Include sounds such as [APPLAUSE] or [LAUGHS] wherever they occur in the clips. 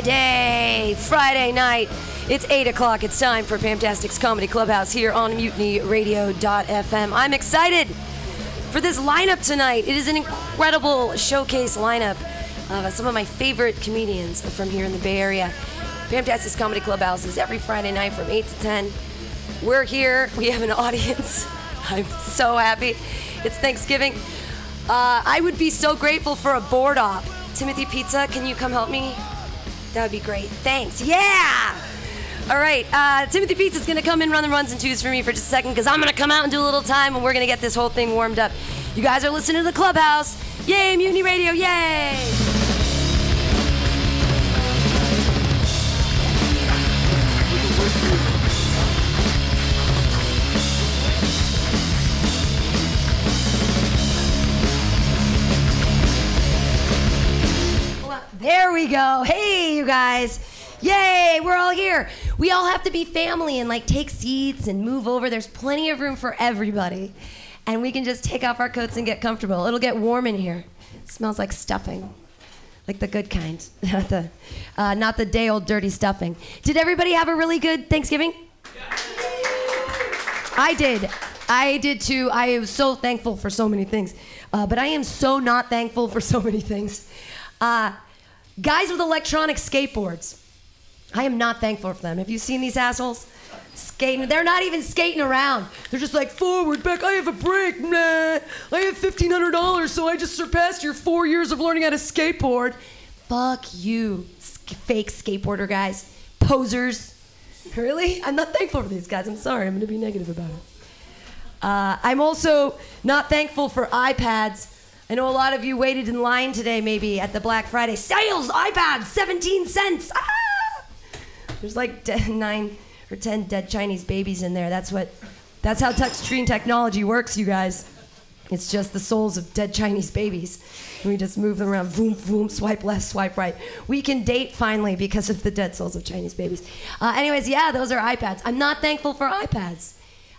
Friday, Friday night. It's 8 o'clock. It's time for Fantastic's Comedy Clubhouse here on MutinyRadio.fm. I'm excited for this lineup tonight. It is an incredible showcase lineup of some of my favorite comedians from here in the Bay Area. Fantastic's Comedy Clubhouse is every Friday night from 8 to 10. We're here. We have an [LAUGHS] audience. I'm so happy. It's Thanksgiving. Uh, I would be so grateful for a board op. Timothy Pizza, can you come help me? That would be great. Thanks. Yeah! All right, uh, Timothy is gonna come in, run the ones and twos for me for just a second, because I'm gonna come out and do a little time, and we're gonna get this whole thing warmed up. You guys are listening to the Clubhouse. Yay, Mutiny Radio, yay! There we go. Hey, you guys. Yay, we're all here. We all have to be family and like take seats and move over. There's plenty of room for everybody. And we can just take off our coats and get comfortable. It'll get warm in here. It smells like stuffing. Like the good kind, [LAUGHS] not the, uh, not the day old dirty stuffing. Did everybody have a really good Thanksgiving? I did. I did too. I was so thankful for so many things. Uh, but I am so not thankful for so many things. Uh, guys with electronic skateboards. I am not thankful for them. Have you seen these assholes? Skating. They're not even skating around. They're just like, forward, back, I have a brake. Nah. I have $1,500, so I just surpassed your four years of learning how to skateboard. Fuck you, fake skateboarder guys. Posers. Really? I'm not thankful for these guys. I'm sorry. I'm going to be negative about it. Uh, I'm also not thankful for iPads. I know a lot of you waited in line today, maybe at the Black Friday sales. iPad, 17 cents. Ah! There's like [LAUGHS] de- nine or ten dead Chinese babies in there. That's what. That's how touchscreen technology works, you guys. It's just the souls of dead Chinese babies. And we just move them around, boom, boom, swipe left, swipe right. We can date finally because of the dead souls of Chinese babies. Uh, anyways, yeah, those are iPads. I'm not thankful for iPads.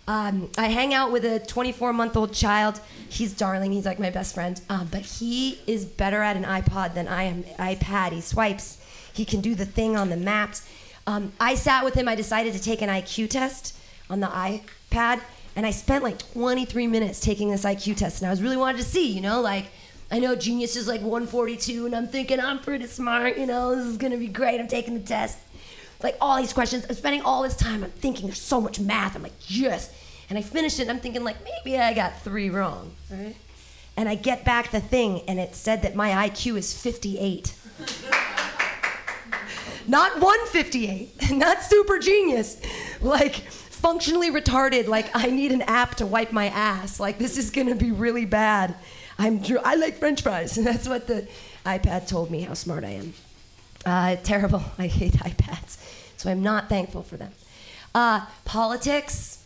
Um, I hang out with a 24 month old child. He's darling. He's like my best friend. Um, but he is better at an iPod than I am. iPad. He swipes. He can do the thing on the maps. Um, I sat with him. I decided to take an IQ test on the iPad, and I spent like 23 minutes taking this IQ test. And I was really wanted to see, you know, like I know genius is like 142, and I'm thinking I'm pretty smart. You know, this is gonna be great. I'm taking the test like all these questions. I'm spending all this time. I'm thinking there's so much math. I'm like, yes. And I finished it. And I'm thinking like maybe I got three wrong, right? And I get back the thing, and it said that my IQ is 58. [LAUGHS] not 158, [LAUGHS] not super genius, like functionally retarded. Like I need an app to wipe my ass. Like this is gonna be really bad. I'm I like French fries, and [LAUGHS] that's what the iPad told me how smart I am. Uh, terrible. I hate iPads. So I'm not thankful for them. Uh, politics.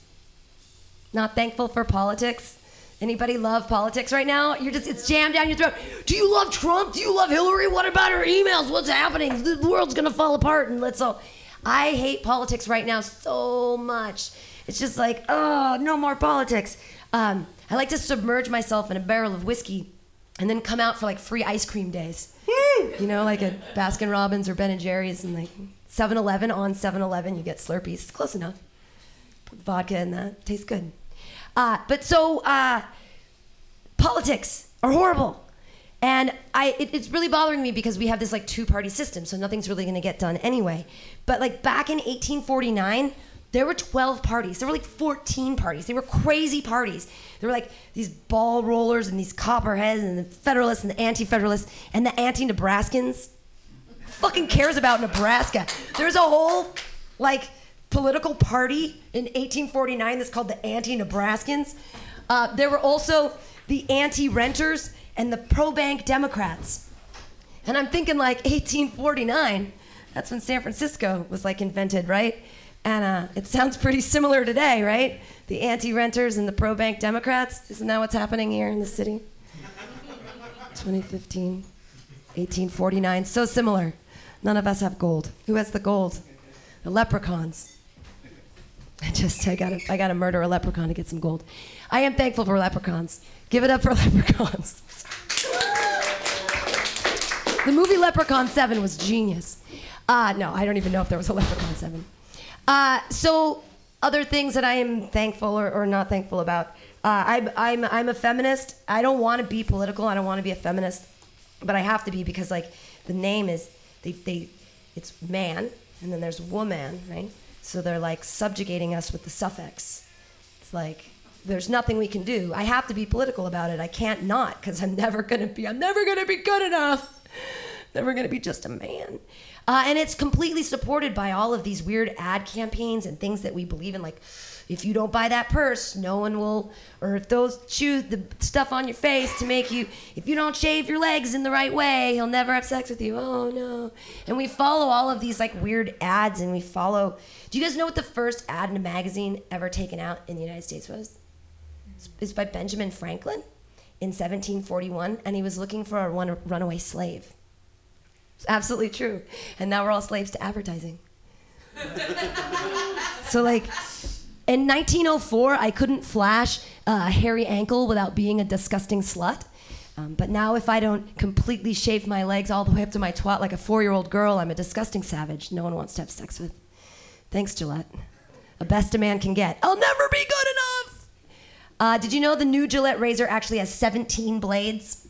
Not thankful for politics. Anybody love politics right now? You're just, it's jammed down your throat. Do you love Trump? Do you love Hillary? What about her emails? What's happening? The world's gonna fall apart and let's all. I hate politics right now so much. It's just like, oh, no more politics. Um, I like to submerge myself in a barrel of whiskey and then come out for like free ice cream days. You know, like at Baskin Robbins or Ben and Jerry's and like 7 Eleven on 7 Eleven, you get Slurpees. It's close enough. Put vodka in that. Tastes good. Uh, but so, uh, politics are horrible. And I, it, it's really bothering me because we have this like two party system, so nothing's really gonna get done anyway. But like back in 1849, there were 12 parties. There were like 14 parties. They were crazy parties. There were like these ball rollers and these copperheads and the Federalists and the Anti Federalists and the Anti Nebraskans. Fucking cares about Nebraska. There's a whole like political party in 1849 that's called the Anti Nebraskans. Uh, there were also the anti renters and the pro bank Democrats. And I'm thinking like 1849, that's when San Francisco was like invented, right? And uh, it sounds pretty similar today, right? The anti renters and the pro bank Democrats. Isn't that what's happening here in the city? [LAUGHS] 2015, 1849, so similar. None of us have gold. Who has the gold? The leprechauns. I just, I gotta, I gotta murder a leprechaun to get some gold. I am thankful for leprechauns. Give it up for [LAUGHS] leprechauns. the movie Leprechaun 7 was genius. Uh, no, I don't even know if there was a Leprechaun 7. Uh, so, other things that I am thankful or, or not thankful about. Uh, I'm, I'm, I'm a feminist. I don't want to be political. I don't want to be a feminist, but I have to be because, like, the name is, they, they, it's man, and then there's woman, right? So they're like subjugating us with the suffix. It's like, there's nothing we can do. I have to be political about it. I can't not because I'm never gonna be. I'm never gonna be good enough. Never gonna be just a man. Uh, and it's completely supported by all of these weird ad campaigns and things that we believe in, like if you don't buy that purse, no one will, or if those shoes, the stuff on your face to make you, if you don't shave your legs in the right way, he'll never have sex with you. Oh no. And we follow all of these like weird ads and we follow. Do you guys know what the first ad in a magazine ever taken out in the United States was? It's by Benjamin Franklin in 1741, and he was looking for a run- runaway slave. It's absolutely true. And now we're all slaves to advertising. [LAUGHS] so, like, in 1904, I couldn't flash a hairy ankle without being a disgusting slut. Um, but now, if I don't completely shave my legs all the way up to my twat like a four year old girl, I'm a disgusting savage no one wants to have sex with. Thanks, Gillette. The best a man can get. I'll never be good enough! Uh, did you know the new Gillette razor actually has 17 blades?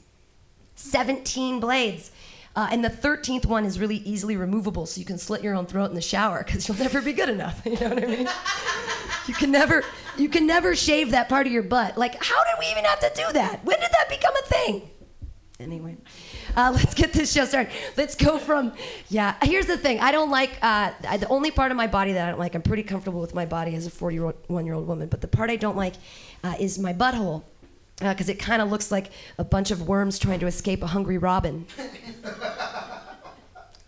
17 blades. Uh, and the 13th one is really easily removable, so you can slit your own throat in the shower because you'll never be good enough. [LAUGHS] You know what I mean? you can never, you can never shave that part of your butt. Like, how did we even have to do that? When did that become a thing? Anyway, uh, [LAUGHS] let's get this show started. Let's go from, yeah. Here's the thing. I don't like uh, I, the only part of my body that I don't like. I'm pretty comfortable with my body as a 41 year old woman, but the part I don't like uh, is my butthole because uh, it kind of looks like a bunch of worms trying to escape a hungry robin.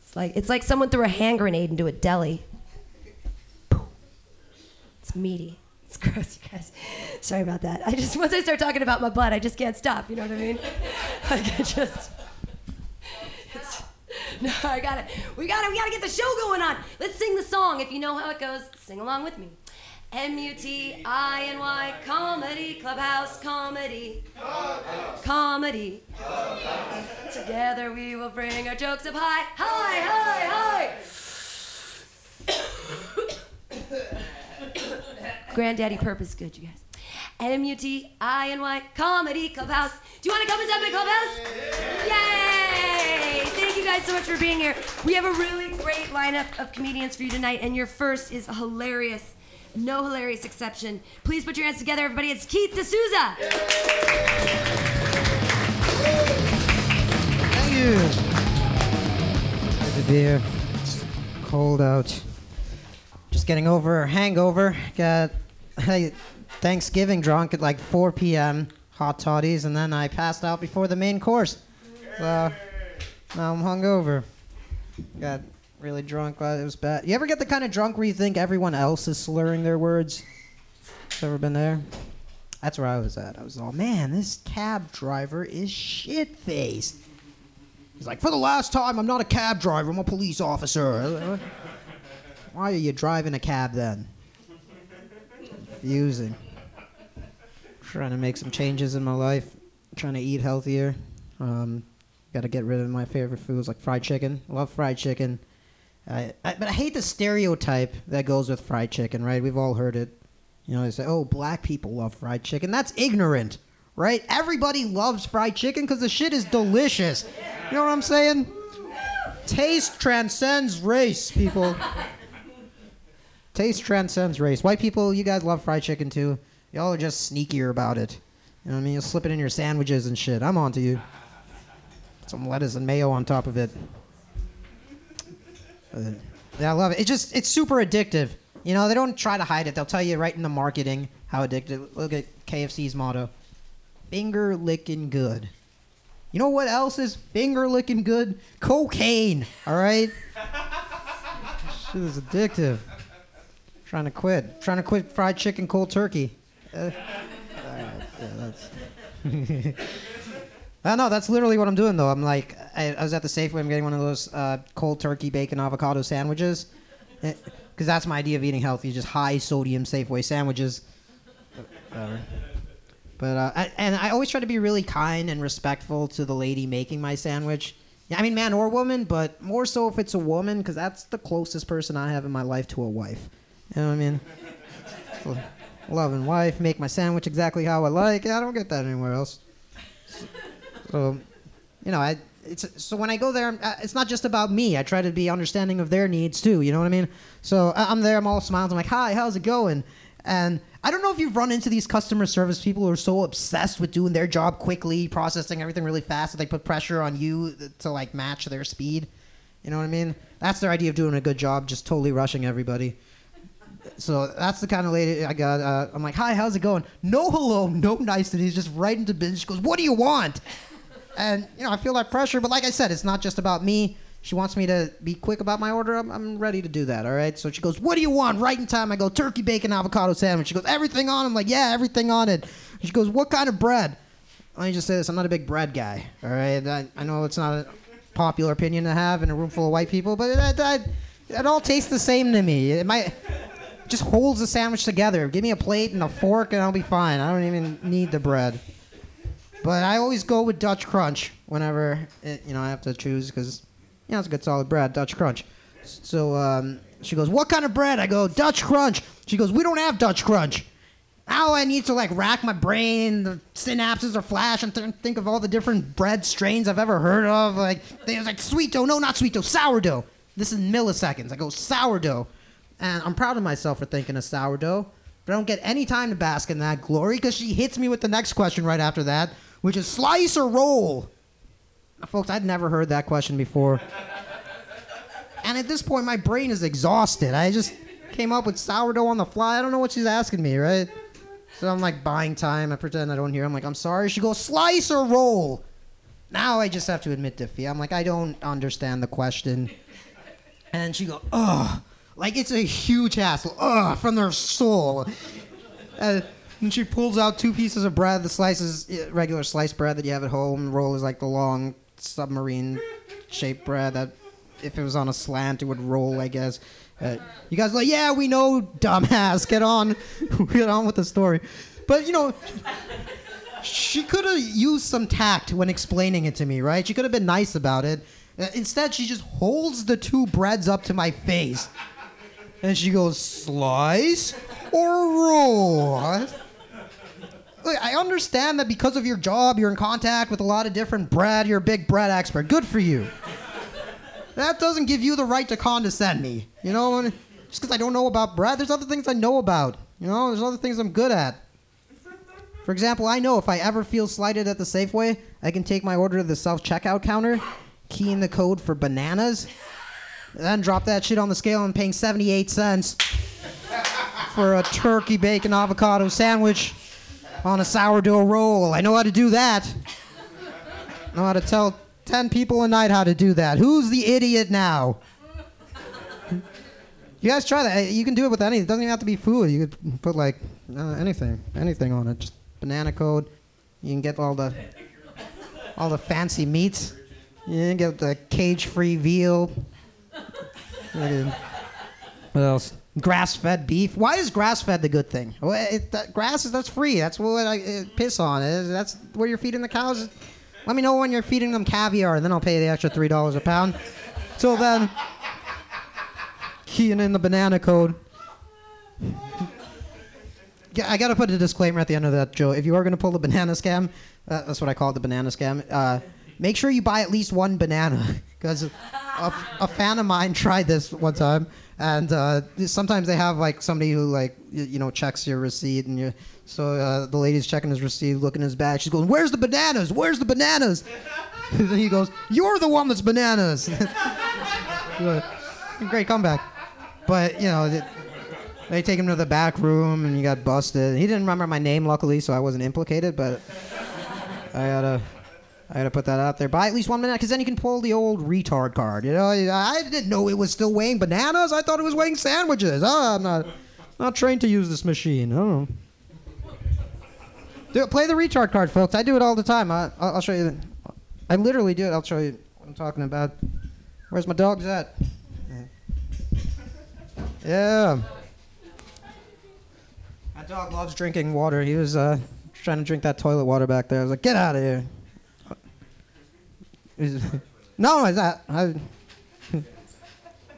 it's like it's like someone threw a hand grenade into a deli. It's meaty. It's [LAUGHS] gross, you guys. Sorry about that. I just [LAUGHS] once I start talking about my butt, I just can't stop. You know what I mean? [LAUGHS] like I just. No, I got it. We got it. We got to get the show going on. Let's sing the song. If you know how it goes, sing along with me. M-U-T-I-N-Y, comedy, clubhouse comedy. Comedy. Together we will bring our jokes up high, high, high, high. Granddaddy Purpose good, you guys. M-U-T-I-N-Y, comedy, clubhouse. Do you want to come and up in clubhouse? Yay! Thank you guys so much for being here. We have a really great lineup of comedians for you tonight, and your first is hilarious no hilarious exception. Please put your hands together, everybody. It's Keith D'Souza. Thank you. Good to be here. It's cold out. Just getting over a hangover. Got Thanksgiving drunk at like 4 p.m. Hot toddies, and then I passed out before the main course. So now I'm hungover. Got really drunk. It was bad. You ever get the kind of drunk where you think everyone else is slurring their words? Ever been there? That's where I was at. I was all, man, this cab driver is shit faced. He's like, for the last time, I'm not a cab driver. I'm a police officer. Why are you driving a cab then? Confusing. Trying to make some changes in my life. Trying to eat healthier. Um, Got to get rid of my favorite foods like fried chicken. Love fried chicken. I, I, but I hate the stereotype that goes with fried chicken, right? We've all heard it. You know, they say, oh, black people love fried chicken. That's ignorant, right? Everybody loves fried chicken because the shit is delicious. You know what I'm saying? Taste transcends race, people. Taste transcends race. White people, you guys love fried chicken too. Y'all are just sneakier about it. You know what I mean? You'll slip it in your sandwiches and shit. I'm on to you. Some lettuce and mayo on top of it. Yeah, I love it. It just it's super addictive. You know, they don't try to hide it. They'll tell you right in the marketing how addictive. Look at KFC's motto: finger licking good. You know what else is finger licking good? Cocaine. All right. Shit is addictive. Trying to quit. Trying to quit fried chicken, cold turkey. Uh, yeah, that's [LAUGHS] [LAUGHS] Uh, no, that's literally what I'm doing though. I'm like, I, I was at the Safeway. I'm getting one of those uh, cold turkey bacon avocado sandwiches, because eh, that's my idea of eating healthy. Just high sodium Safeway sandwiches. Whatever. But uh, I, and I always try to be really kind and respectful to the lady making my sandwich. Yeah, I mean man or woman, but more so if it's a woman, because that's the closest person I have in my life to a wife. You know what I mean? [LAUGHS] So, loving wife, make my sandwich exactly how I like. I don't get that anywhere else. So, you know, I it's so when I go there, uh, it's not just about me. I try to be understanding of their needs too. You know what I mean? So I- I'm there, I'm all smiles. I'm like, "Hi, how's it going?" And I don't know if you've run into these customer service people who are so obsessed with doing their job quickly, processing everything really fast that they put pressure on you to like match their speed. You know what I mean? That's their idea of doing a good job, just totally rushing everybody. So that's the kind of lady I got. Uh, I'm like, hi, how's it going? No hello, no niceties, just right into business. She goes, what do you want? And you know, I feel that pressure, but like I said, it's not just about me. She wants me to be quick about my order. I'm, I'm ready to do that. All right. So she goes, "What do you want?" Right in time. I go, "Turkey bacon avocado sandwich." She goes, "Everything on." it?" I'm like, "Yeah, everything on it." She goes, "What kind of bread?" Let me just say this: I'm not a big bread guy. All right. I, I know it's not a popular opinion to have in a room full of white people, but it all tastes the same to me. It might just holds the sandwich together. Give me a plate and a fork, and I'll be fine. I don't even need the bread. But I always go with Dutch Crunch whenever it, you know I have to choose because you know it's a good solid bread, Dutch Crunch. So um, she goes, "What kind of bread?" I go, "Dutch Crunch." She goes, "We don't have Dutch Crunch." Now I need to like rack my brain, the synapses are flash, and th- think of all the different bread strains I've ever heard of. Like they was like sweet dough, no, not sweet dough, sourdough. This is milliseconds. I go sourdough, and I'm proud of myself for thinking of sourdough. But I don't get any time to bask in that glory because she hits me with the next question right after that, which is slice or roll. Folks, I'd never heard that question before. And at this point, my brain is exhausted. I just came up with sourdough on the fly. I don't know what she's asking me, right? So I'm like buying time. I pretend I don't hear. I'm like, I'm sorry. She goes, slice or roll. Now I just have to admit defeat. I'm like, I don't understand the question. And she goes, ugh. Like it's a huge hassle. Ugh, from their soul. Uh, and she pulls out two pieces of bread. The slices regular sliced bread that you have at home. Roll is like the long submarine shaped bread that if it was on a slant, it would roll, I guess. Uh, you guys are like, yeah, we know, dumbass. Get on, [LAUGHS] get on with the story. But you know, she could have used some tact when explaining it to me, right? She could have been nice about it. Uh, Instead, she just holds the two breads up to my face, and she goes, "Slice or roll." I understand that because of your job, you're in contact with a lot of different bread. You're a big bread expert. Good for you. That doesn't give you the right to condescend me. You know, just because I don't know about bread, there's other things I know about. You know, there's other things I'm good at. For example, I know if I ever feel slighted at the Safeway, I can take my order to the self checkout counter, key in the code for bananas, then drop that shit on the scale and paying 78 cents for a turkey bacon avocado sandwich on a sourdough roll. I know how to do that. I know how to tell 10 people a night how to do that. Who's the idiot now? You guys try that. You can do it with anything. It doesn't even have to be food. You could put like uh, anything, anything on it. Just banana code. You can get all the all the fancy meats. You can get the cage-free veal. What else? Grass-fed beef. Why is grass-fed the good thing? Well, it, that grass is that's free. That's what I uh, piss on. Uh, That's where you're feeding the cows. Let me know when you're feeding them caviar, and then I'll pay the extra three dollars a pound. Till then, keying in the banana code. Yeah, I gotta put a disclaimer at the end of that, Joe. If you are gonna pull the banana scam, uh, that's what I call it, the banana scam. Uh, make sure you buy at least one banana, because a, a fan of mine tried this one time, and uh, sometimes they have like somebody who like y- you know checks your receipt, and you. So uh, the lady's checking his receipt, looking in his bag. She's going, "Where's the bananas? Where's the bananas?" and [LAUGHS] he goes, "You're the one that's bananas." [LAUGHS] Great comeback, but you know. They take him to the back room and he got busted. He didn't remember my name, luckily, so I wasn't implicated. But I gotta, I gotta put that out there. Buy at least one banana, because then you can pull the old retard card. You know, I didn't know it was still weighing bananas. I thought it was weighing sandwiches. Oh, I'm not, not trained to use this machine. Oh. Do it, play the retard card, folks. I do it all the time. I, I'll, I'll show you. I literally do it. I'll show you what I'm talking about. Where's my dogs at? Yeah. That dog loves drinking water. He was uh, trying to drink that toilet water back there. I was like, get out of here. He's- No, it's not. I,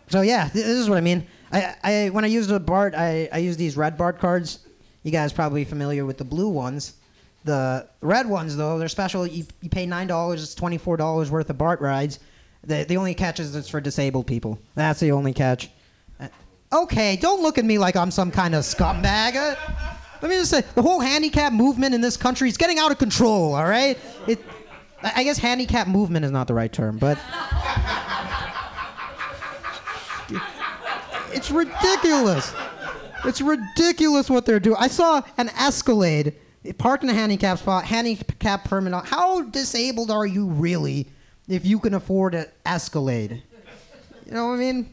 so yeah, this is what I mean. I, I when I use the BART, I, I use these red BART cards. You guys probably familiar with the blue ones. The red ones though, they're special. You, you pay nine dollars. It's twenty four dollars worth of BART rides. The the only catch is it's for disabled people. That's the only catch. Uh, Okay, don't look at me like I'm some kind of scumbag. Uh, let me just say, the whole handicap movement in this country is getting out of control. All right, it. I guess handicap movement is not the right term, but it's ridiculous. It's ridiculous what they're doing. I saw an Escalade parked in a handicap spot, handicap permit. on- How disabled are you really if you can afford an Escalade? You know what I mean?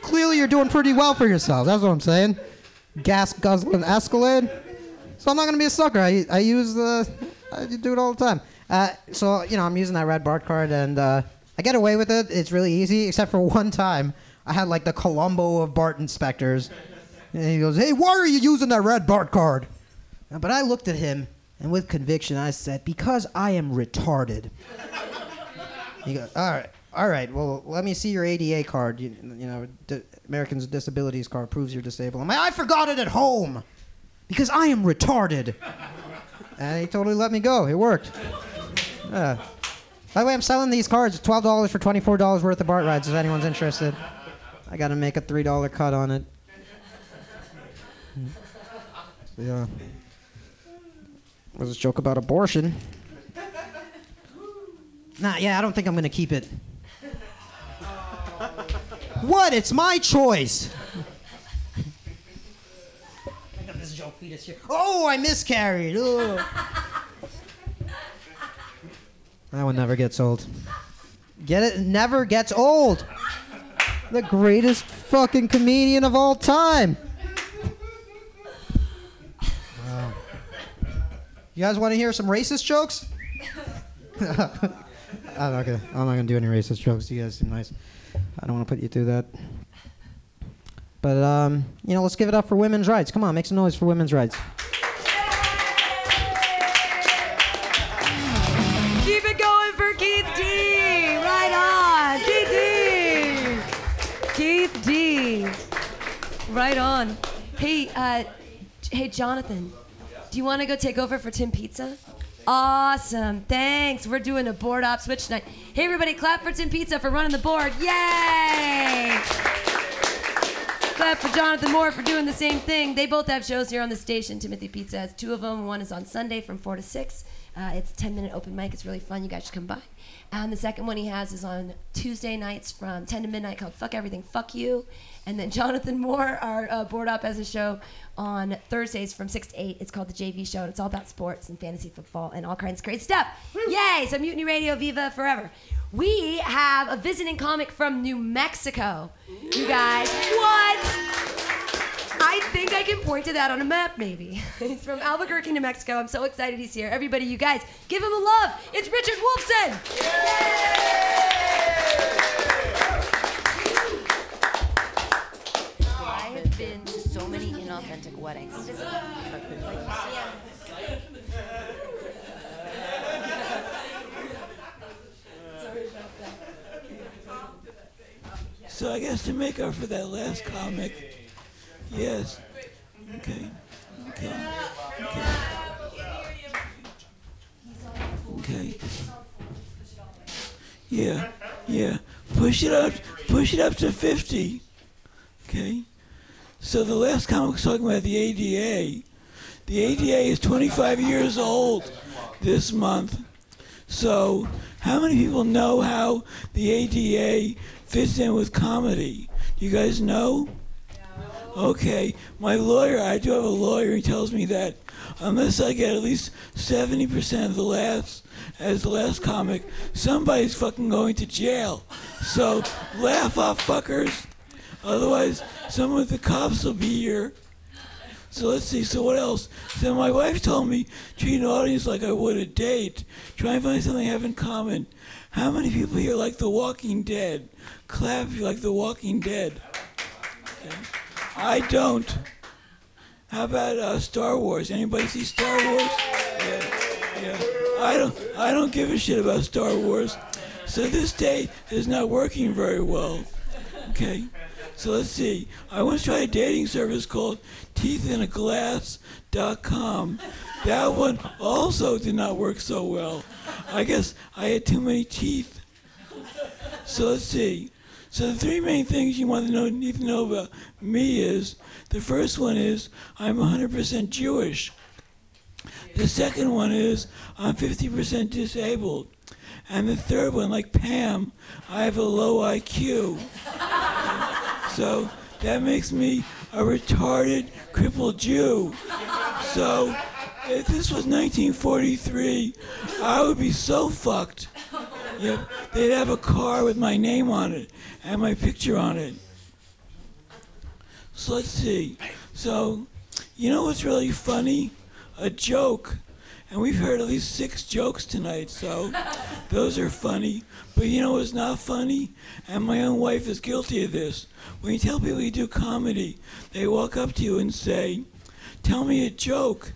Clearly, you're doing pretty well for yourself. That's what I'm saying. Gas guzzling Escalade. So I'm not gonna be a sucker. I, I use the [LAUGHS] I do it all the time. Uh, so you know I'm using that red BART card and uh, I get away with it. It's really easy, except for [LAUGHS] one time I had like the Columbo of BART inspectors, and he goes, "Hey, why are you using that red BART card?" Uh, But I looked at him and with conviction I said, "Because I am retarded." [LAUGHS] He goes, "All right." All right. Well, let me see your ADA card. You, you know, Americans with Disabilities card proves you're disabled. I'm like, I forgot it at home because I am retarded. And he totally let me go. It worked. Yeah. By the way, I'm selling these cards twelve dollars for twenty four dollars worth of BART rides. If anyone's interested, I got to make a three dollar cut on it. Yeah. Was this joke about abortion? Nah, yeah, I don't think I'm gonna keep it. What? It's my choice. Fetus here. Oh, I miscarried. [LAUGHS] That one never gets old. Get it? Never gets old. The greatest fucking comedian of all time. Wow. You guys want to hear some racist jokes? [LAUGHS] I'm not gonna. I'm not gonna do any racist jokes. You guys seem nice. I don't want to put you through that. But um, you know, let's give it up for women's rights. Come on, make some noise for women's rights. Keep it going for Keith D. Right on. Keith D. Keith D. Right on. Hey, uh, hey, Jonathan. Do you want to go take over for Tim Pizza? Awesome. Thanks. We're doing a board op switch tonight. Hey, everybody, clap for Tim Pizza for running the board. Yay! Clap for Jonathan Moore for doing the same thing. They both have shows here on the station. Timothy Pizza has two of them. One is on Sunday from 4 to 6. Uh, it's a 10 minute open mic. It's really fun. You guys should come by. And the second one he has is on Tuesday nights from 10 to midnight called Fuck Everything, Fuck You. And then Jonathan Moore, our uh, board op, has a show on Thursdays from 6 to 8. It's called The JV Show, and it's all about sports and fantasy football and all kinds of great stuff. Yay! So Mutiny Radio, Viva Forever. We have a visiting comic from New Mexico. You guys, what? I think I can point to that on a map, maybe. [LAUGHS] he's from Albuquerque, New Mexico. I'm so excited he's here. Everybody, you guys, give him a love. It's Richard Wolfson. I so many inauthentic weddings. So I guess to make up for that last comic, yes. Okay. Okay. Okay. Okay. Yeah. Yeah. Push it up. Push it up to fifty. Okay. So the last comic was talking about the ADA. The ADA is 25 years old this month. So, how many people know how the ADA fits in with comedy? Do you guys know? Okay, my lawyer, I do have a lawyer, he tells me that unless I get at least 70% of the laughs as the last comic, somebody's fucking going to jail. So, laugh off fuckers. Otherwise, some of the cops will be here. So let's see. So what else? So my wife told me treat an audience like I would a date. Try and find something I have in common. How many people here like The Walking Dead? Clap if you like The Walking Dead. I don't. How about uh, Star Wars? Anybody see Star Wars? Yeah, yeah. I don't I don't give a shit about Star Wars. So this date is not working very well. Okay. So let's see. I once tried a dating service called teethinaglass.com. That one also did not work so well. I guess I had too many teeth. So let's see. So the three main things you want to know need to know about me is the first one is I'm 100% Jewish. The second one is I'm 50% disabled. And the third one, like Pam, I have a low IQ. [LAUGHS] so that makes me a retarded, crippled Jew. So if this was 1943, I would be so fucked. Yep, they'd have a car with my name on it and my picture on it. So let's see. So, you know what's really funny? A joke. And we've heard at least six jokes tonight, so those are funny. But you know it's not funny? And my own wife is guilty of this. When you tell people you do comedy, they walk up to you and say, Tell me a joke.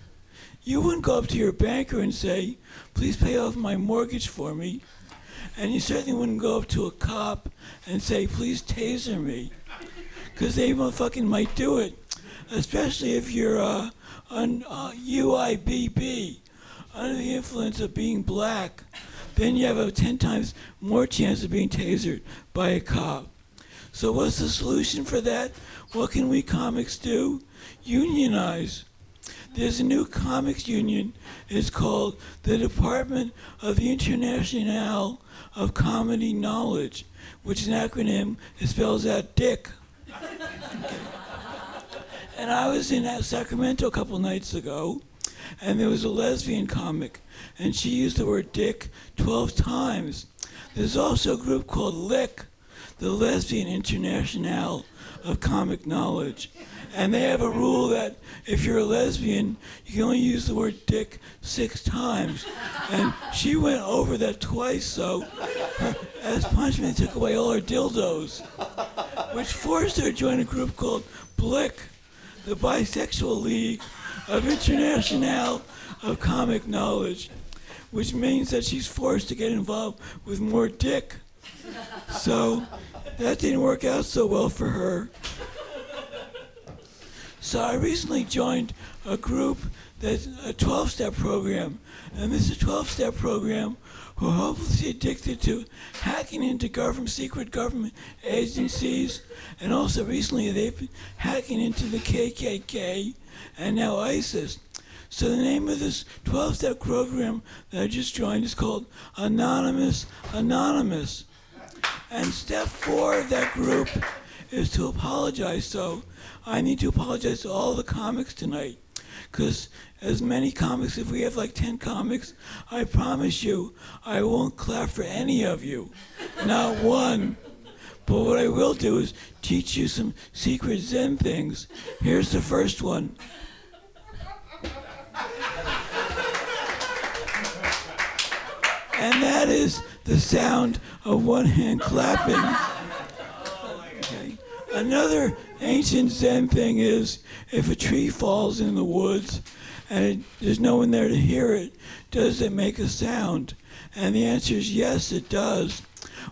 You wouldn't go up to your banker and say, Please pay off my mortgage for me. And you certainly wouldn't go up to a cop and say, Please taser me. Because they motherfucking might do it. Especially if you're uh, on uh, UIBB, under the influence of being black. Then you have a 10 times more chance of being tasered by a cop. So, what's the solution for that? What can we comics do? Unionize. There's a new comics union. It's called the Department of the International of Comedy Knowledge, which is an acronym that spells out DICK. [LAUGHS] And I was in Sacramento a couple nights ago, and there was a lesbian comic, and she used the word dick 12 times. There's also a group called Lick, the Lesbian International of Comic Knowledge. And they have a rule that if you're a lesbian, you can only use the word dick six times. And she went over that twice, so her, [LAUGHS] as punishment, they took away all her dildos, which forced her to join a group called Blick, the Bisexual League of International of Comic Knowledge, which means that she's forced to get involved with more dick. So that didn't work out so well for her. So I recently joined a group that's a 12 step program. And this is a 12 step program who are hopelessly addicted to hacking into government, secret government agencies. And also recently they've been hacking into the KKK and now ISIS. So the name of this 12 step program that I just joined is called Anonymous Anonymous. And step four of that group is to apologize. So I need to apologize to all the comics tonight. Because as many comics, if we have like 10 comics, I promise you, I won't clap for any of you. Not one. But what I will do is teach you some secret Zen things. Here's the first one. And that is the sound of one hand clapping. Okay. Another ancient Zen thing is if a tree falls in the woods and it, there's no one there to hear it, does it make a sound? And the answer is yes, it does.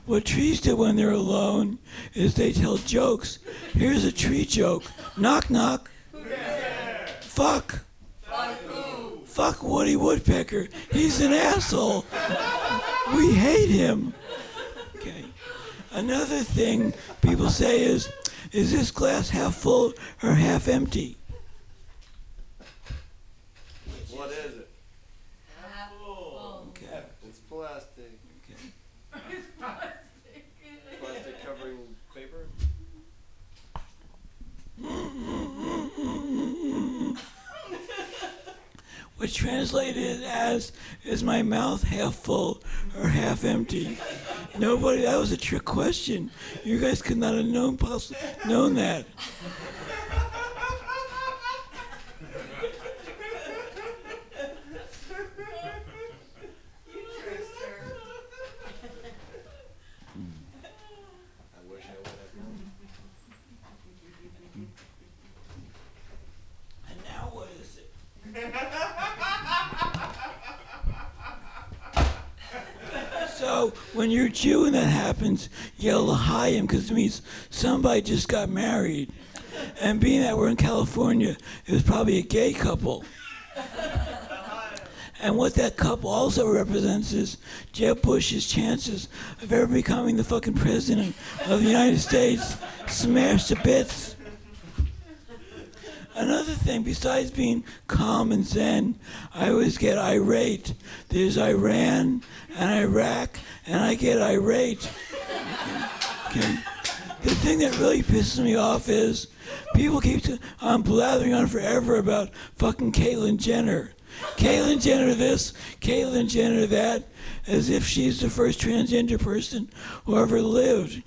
What trees do when they're alone is they tell jokes. Here's a tree joke. Knock knock. Fuck. Fuck Woody Woodpecker. He's an asshole. We hate him. Okay. Another thing people say is, is this glass half full or half empty? What is it? Okay. It's plastic. okay. Plastic covering paper. Translated as, is my mouth half full or half empty? Nobody, that was a trick question. You guys could not have known, poss- known that. I wish I would have known. And now what is it? When you're and that happens, yell L'chaim because it means somebody just got married. And being that we're in California, it was probably a gay couple. And what that couple also represents is Jeb Bush's chances of ever becoming the fucking president of the United States smashed to bits. Another thing, besides being calm and zen, I always get irate. There's Iran and Iraq, and I get irate. Okay. The thing that really pisses me off is people keep t- I'm blathering on forever about fucking Caitlyn Jenner. Caitlyn Jenner this, Caitlyn Jenner that, as if she's the first transgender person who ever lived.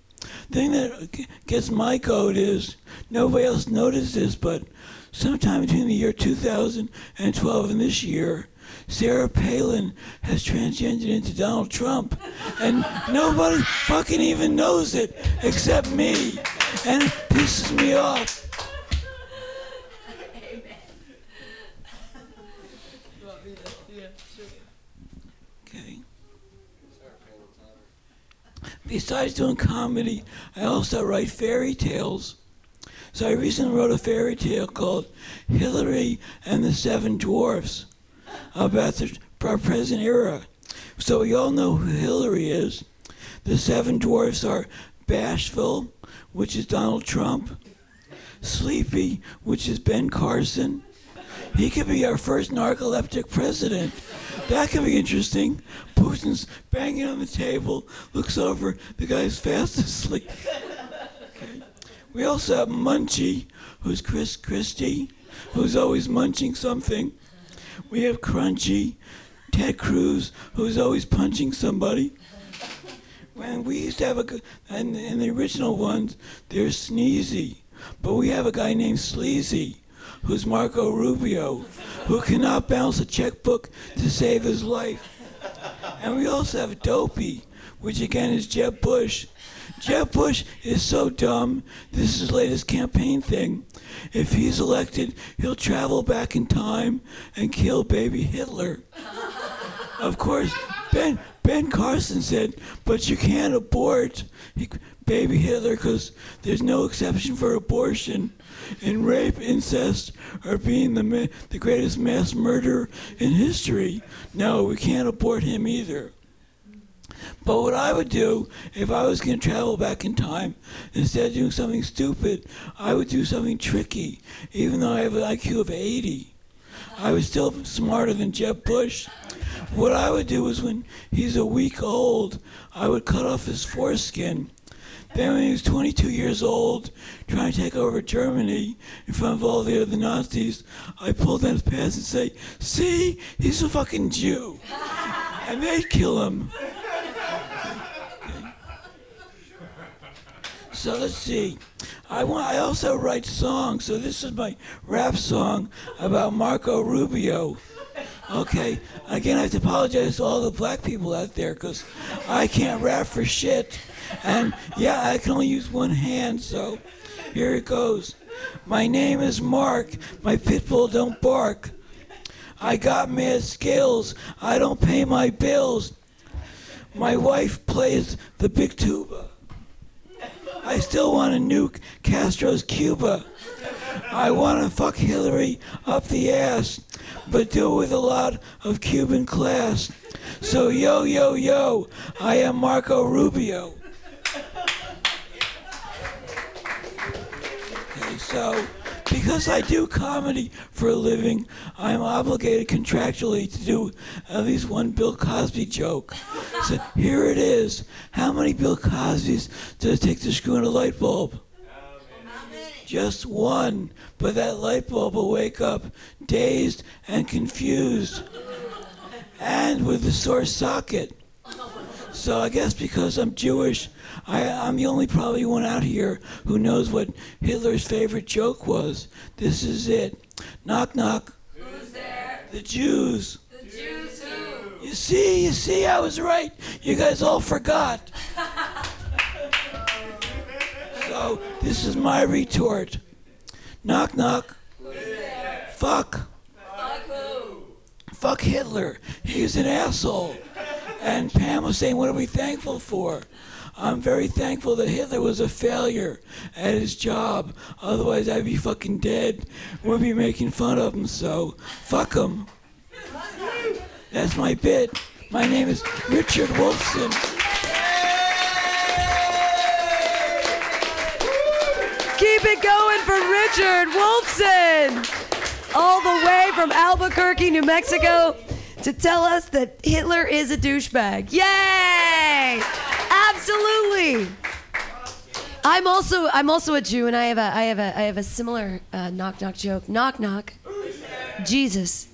Thing that gets my goat is nobody else noticed this, but sometime between the year 2012 and this year, Sarah Palin has transgendered into Donald Trump, and nobody fucking even knows it except me, and it pisses me off. Okay. Besides doing comedy, I also write fairy tales. So I recently wrote a fairy tale called Hillary and the Seven Dwarfs about the present era. So we all know who Hillary is. The seven dwarfs are Bashful, which is Donald Trump, Sleepy, which is Ben Carson. He could be our first narcoleptic president. That could be interesting. Putin's banging on the table, looks over, the guy's fast asleep. [LAUGHS] We also have Munchie, who's Chris Christie, who's always munching something. We have Crunchy, Ted Cruz, who's always punching somebody. When we used to have a, and in the original ones, they're Sneezy, but we have a guy named Sleazy, who's Marco Rubio, who cannot balance a checkbook to save his life. And we also have Dopey, which again is Jeb Bush. Jeb Bush is so dumb. This is his latest campaign thing. If he's elected, he'll travel back in time and kill baby Hitler. Of course, Ben Ben Carson said, but you can't abort he, baby Hitler because there's no exception for abortion. And rape, incest are being the the greatest mass murderer in history. No, we can't abort him either. But what I would do if I was going to travel back in time, instead of doing something stupid, I would do something tricky. Even though I have an IQ of 80, I was still smarter than Jeb Bush. What I would do is when he's a week old, I would cut off his foreskin. Then when he was 22 years old, trying to take over Germany in front of all the other Nazis, I pulled down his pants and say, see, he's a fucking Jew. And they'd kill him. So let's see. I want. I also write songs. So this is my rap song about Marco Rubio. Okay. Again, I have to apologize to all the black people out there because I can't rap for shit. And yeah, I can only use one hand. So here it goes. My name is Mark. My pit bull don't bark. I got mad skills. I don't pay my bills. My wife plays the big tuba. I still want to nuke Castro's Cuba. I want to fuck Hillary up the ass, but do it with a lot of Cuban class. So yo, yo, yo, I am Marco Rubio. Okay, so because I do comedy for a living, I'm obligated contractually to do at least one Bill Cosby joke. So here it is. How many Bill Cosbys does it take to screw in a light bulb? Just one. But that light bulb will wake up dazed and confused. And with the sore socket. So I guess because I'm Jewish, I, I'm the only probably one out here who knows what Hitler's favorite joke was. This is it. Knock knock. Who's there? The Jews. The Jews who? You see, you see, I was right. You guys all forgot. [LAUGHS] so this is my retort. Knock knock. Who's there? Fuck. Fuck who? Fuck Hitler. He's an asshole. And Pam was saying, What are we thankful for? I'm very thankful that Hitler was a failure at his job. Otherwise, I'd be fucking dead. We'd be making fun of him, so fuck him. That's my bit. My name is Richard Wolfson. Keep it going for Richard Wolfson, all the way from Albuquerque, New Mexico, to tell us that Hitler is a douchebag. Yay! Absolutely. I'm also I'm also a Jew, and I have a I have a I have a similar uh, knock knock joke. Knock knock. Jesus.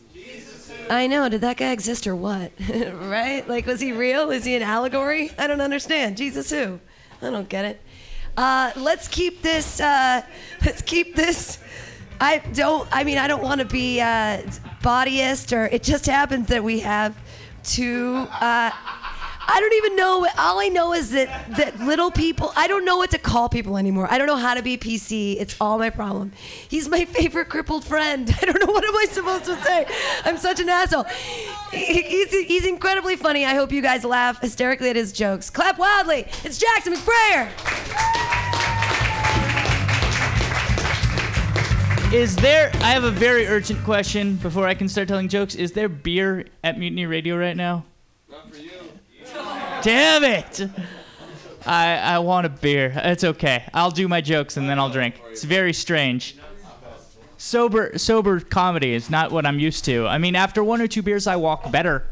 I know. Did that guy exist or what? [LAUGHS] right? Like, was he real? Is he an allegory? I don't understand. Jesus who? I don't get it. Uh, let's keep this. Uh, [LAUGHS] let's keep this. I don't. I mean, I don't want to be uh, bodyist, or it just happens that we have two. Uh, I don't even know. All I know is that that little people. I don't know what to call people anymore. I don't know how to be PC. It's all my problem. He's my favorite crippled friend. [LAUGHS] I don't know what am I supposed to say. I'm such an asshole. He- He's, he's incredibly funny. I hope you guys laugh hysterically at his jokes. Clap wildly. It's Jackson McBrayer. Is there? I have a very urgent question before I can start telling jokes. Is there beer at Mutiny Radio right now? Not for you. Damn it! I I want a beer. It's okay. I'll do my jokes and then I'll drink. It's very strange. Sober sober comedy is not what I'm used to. I mean, after one or two beers, I walk better.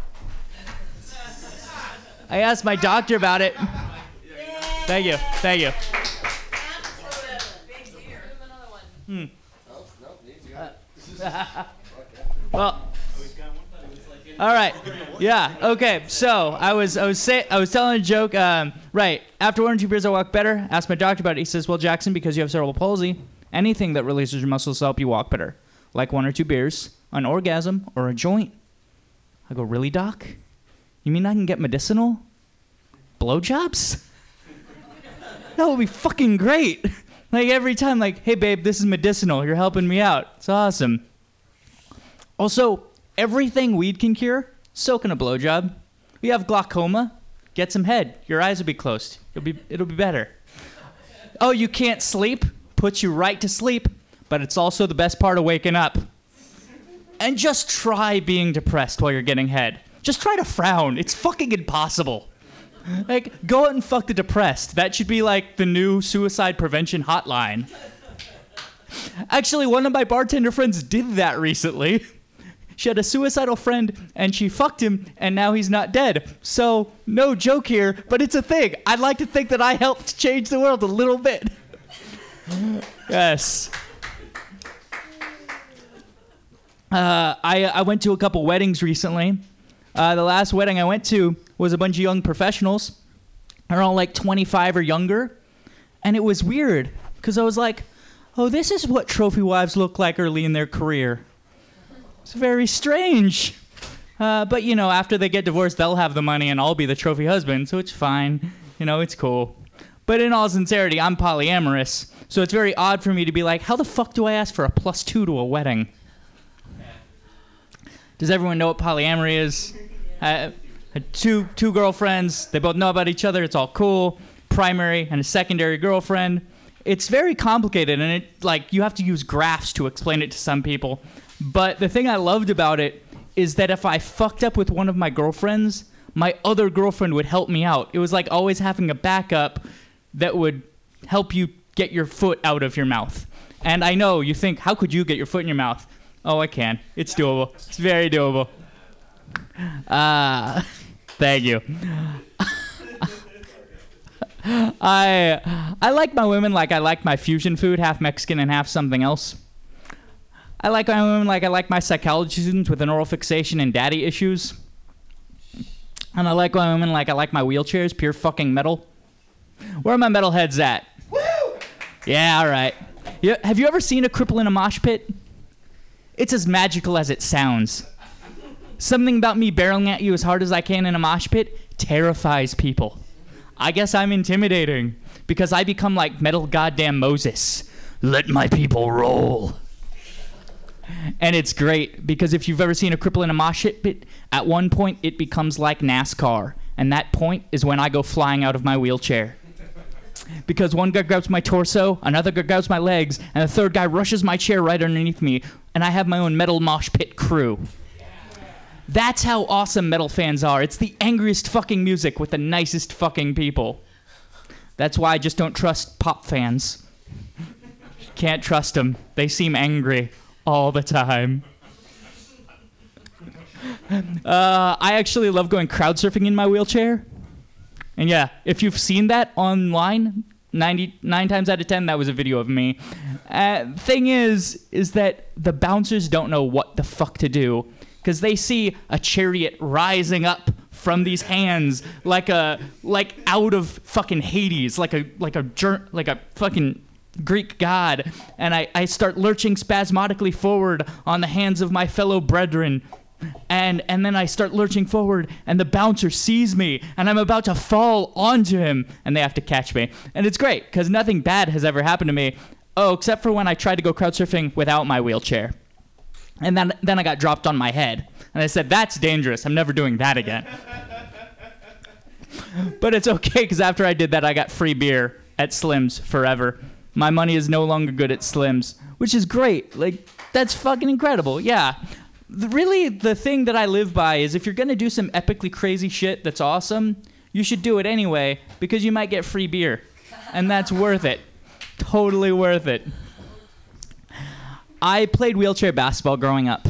I asked my doctor about it. Thank you. Thank you. Hmm. [LAUGHS] Well, all right. Yeah. Okay. So I was I was say I was telling a joke. Um, right after one or two beers, I walk better. Asked my doctor about it. He says, "Well, Jackson, because you have cerebral palsy, anything that releases your muscles will help you walk better, like one or two beers, an orgasm, or a joint." I go, "Really, doc? You mean I can get medicinal blowjobs? [LAUGHS] that would be fucking great." [LAUGHS] Like every time, like, hey babe, this is medicinal. You're helping me out. It's awesome. Also, everything weed can cure, so can a blowjob. You have glaucoma, get some head. Your eyes will be closed. It'll be it'll be better. Oh, you can't sleep? Puts you right to sleep, but it's also the best part of waking up. And just try being depressed while you're getting head. Just try to frown. It's fucking impossible. Like, go out and fuck the depressed. That should be like the new suicide prevention hotline. Actually, one of my bartender friends did that recently. [LAUGHS] She had a suicidal friend and she fucked him, and now he's not dead. So, no joke here, but it's a thing. I'd like to think that I helped change the world a little bit. [LAUGHS] yes. Uh, I, I went to a couple weddings recently. Uh, the last wedding I went to was a bunch of young professionals. They're all like 25 or younger. And it was weird because I was like, oh, this is what trophy wives look like early in their career. It's very strange. Uh, but, you know, after they get divorced, they'll have the money and I'll be the trophy husband, so it's fine. You know, it's cool. But in all sincerity, I'm polyamorous, so it's very odd for me to be like, how the fuck do I ask for a plus two to a wedding? Does everyone know what polyamory is? Uh, two two girlfriends. They both know about each other. It's all cool. Primary and a secondary girlfriend. It's very complicated, and it like you have to use graphs to explain it to some people. But the thing I loved about it is that if I fucked up with one of my girlfriends, my other girlfriend would help me out. It was like always having a backup that would help you get your foot out of your mouth. And I know you think, how could you get your foot in your mouth? Oh, I can. It's doable. It's very doable. Uh, [LAUGHS] thank you. [LAUGHS] I I like my women like I like my fusion food, half Mexican and half something else. I like my women like I like my psychology students with an oral fixation and daddy issues. And I like my women like I like my wheelchairs, pure fucking metal. Where are my metal heads at? Woo! Yeah, all right. Yeah, have you ever seen a cripple in a mosh pit? It's as magical as it sounds. Something about me barreling at you as hard as I can in a mosh pit terrifies people. I guess I'm intimidating because I become like metal goddamn Moses. Let my people roll. And it's great because if you've ever seen a cripple in a mosh pit, at one point it becomes like NASCAR. And that point is when I go flying out of my wheelchair. Because one guy grabs my torso, another guy grabs my legs, and the third guy rushes my chair right underneath me, and I have my own metal mosh pit crew. That's how awesome metal fans are. It's the angriest fucking music with the nicest fucking people. That's why I just don't trust pop fans. Can't trust them. They seem angry all the time. Uh, I actually love going crowd surfing in my wheelchair. And yeah, if you've seen that online, 99 times out of 10, that was a video of me. Uh, thing is, is that the bouncers don't know what the fuck to do because they see a chariot rising up from these hands like a like out of fucking Hades, like a like a like a fucking Greek god, and I, I start lurching spasmodically forward on the hands of my fellow brethren. And and then I start lurching forward, and the bouncer sees me, and I'm about to fall onto him, and they have to catch me. And it's great because nothing bad has ever happened to me. Oh, except for when I tried to go crowd surfing without my wheelchair, and then then I got dropped on my head, and I said that's dangerous. I'm never doing that again. [LAUGHS] but it's okay because after I did that, I got free beer at Slim's forever. My money is no longer good at Slim's, which is great. Like that's fucking incredible. Yeah. The- really, the thing that I live by is if you're gonna do some epically crazy shit that's awesome, you should do it anyway because you might get free beer, and that's worth it. Totally worth it. I played wheelchair basketball growing up.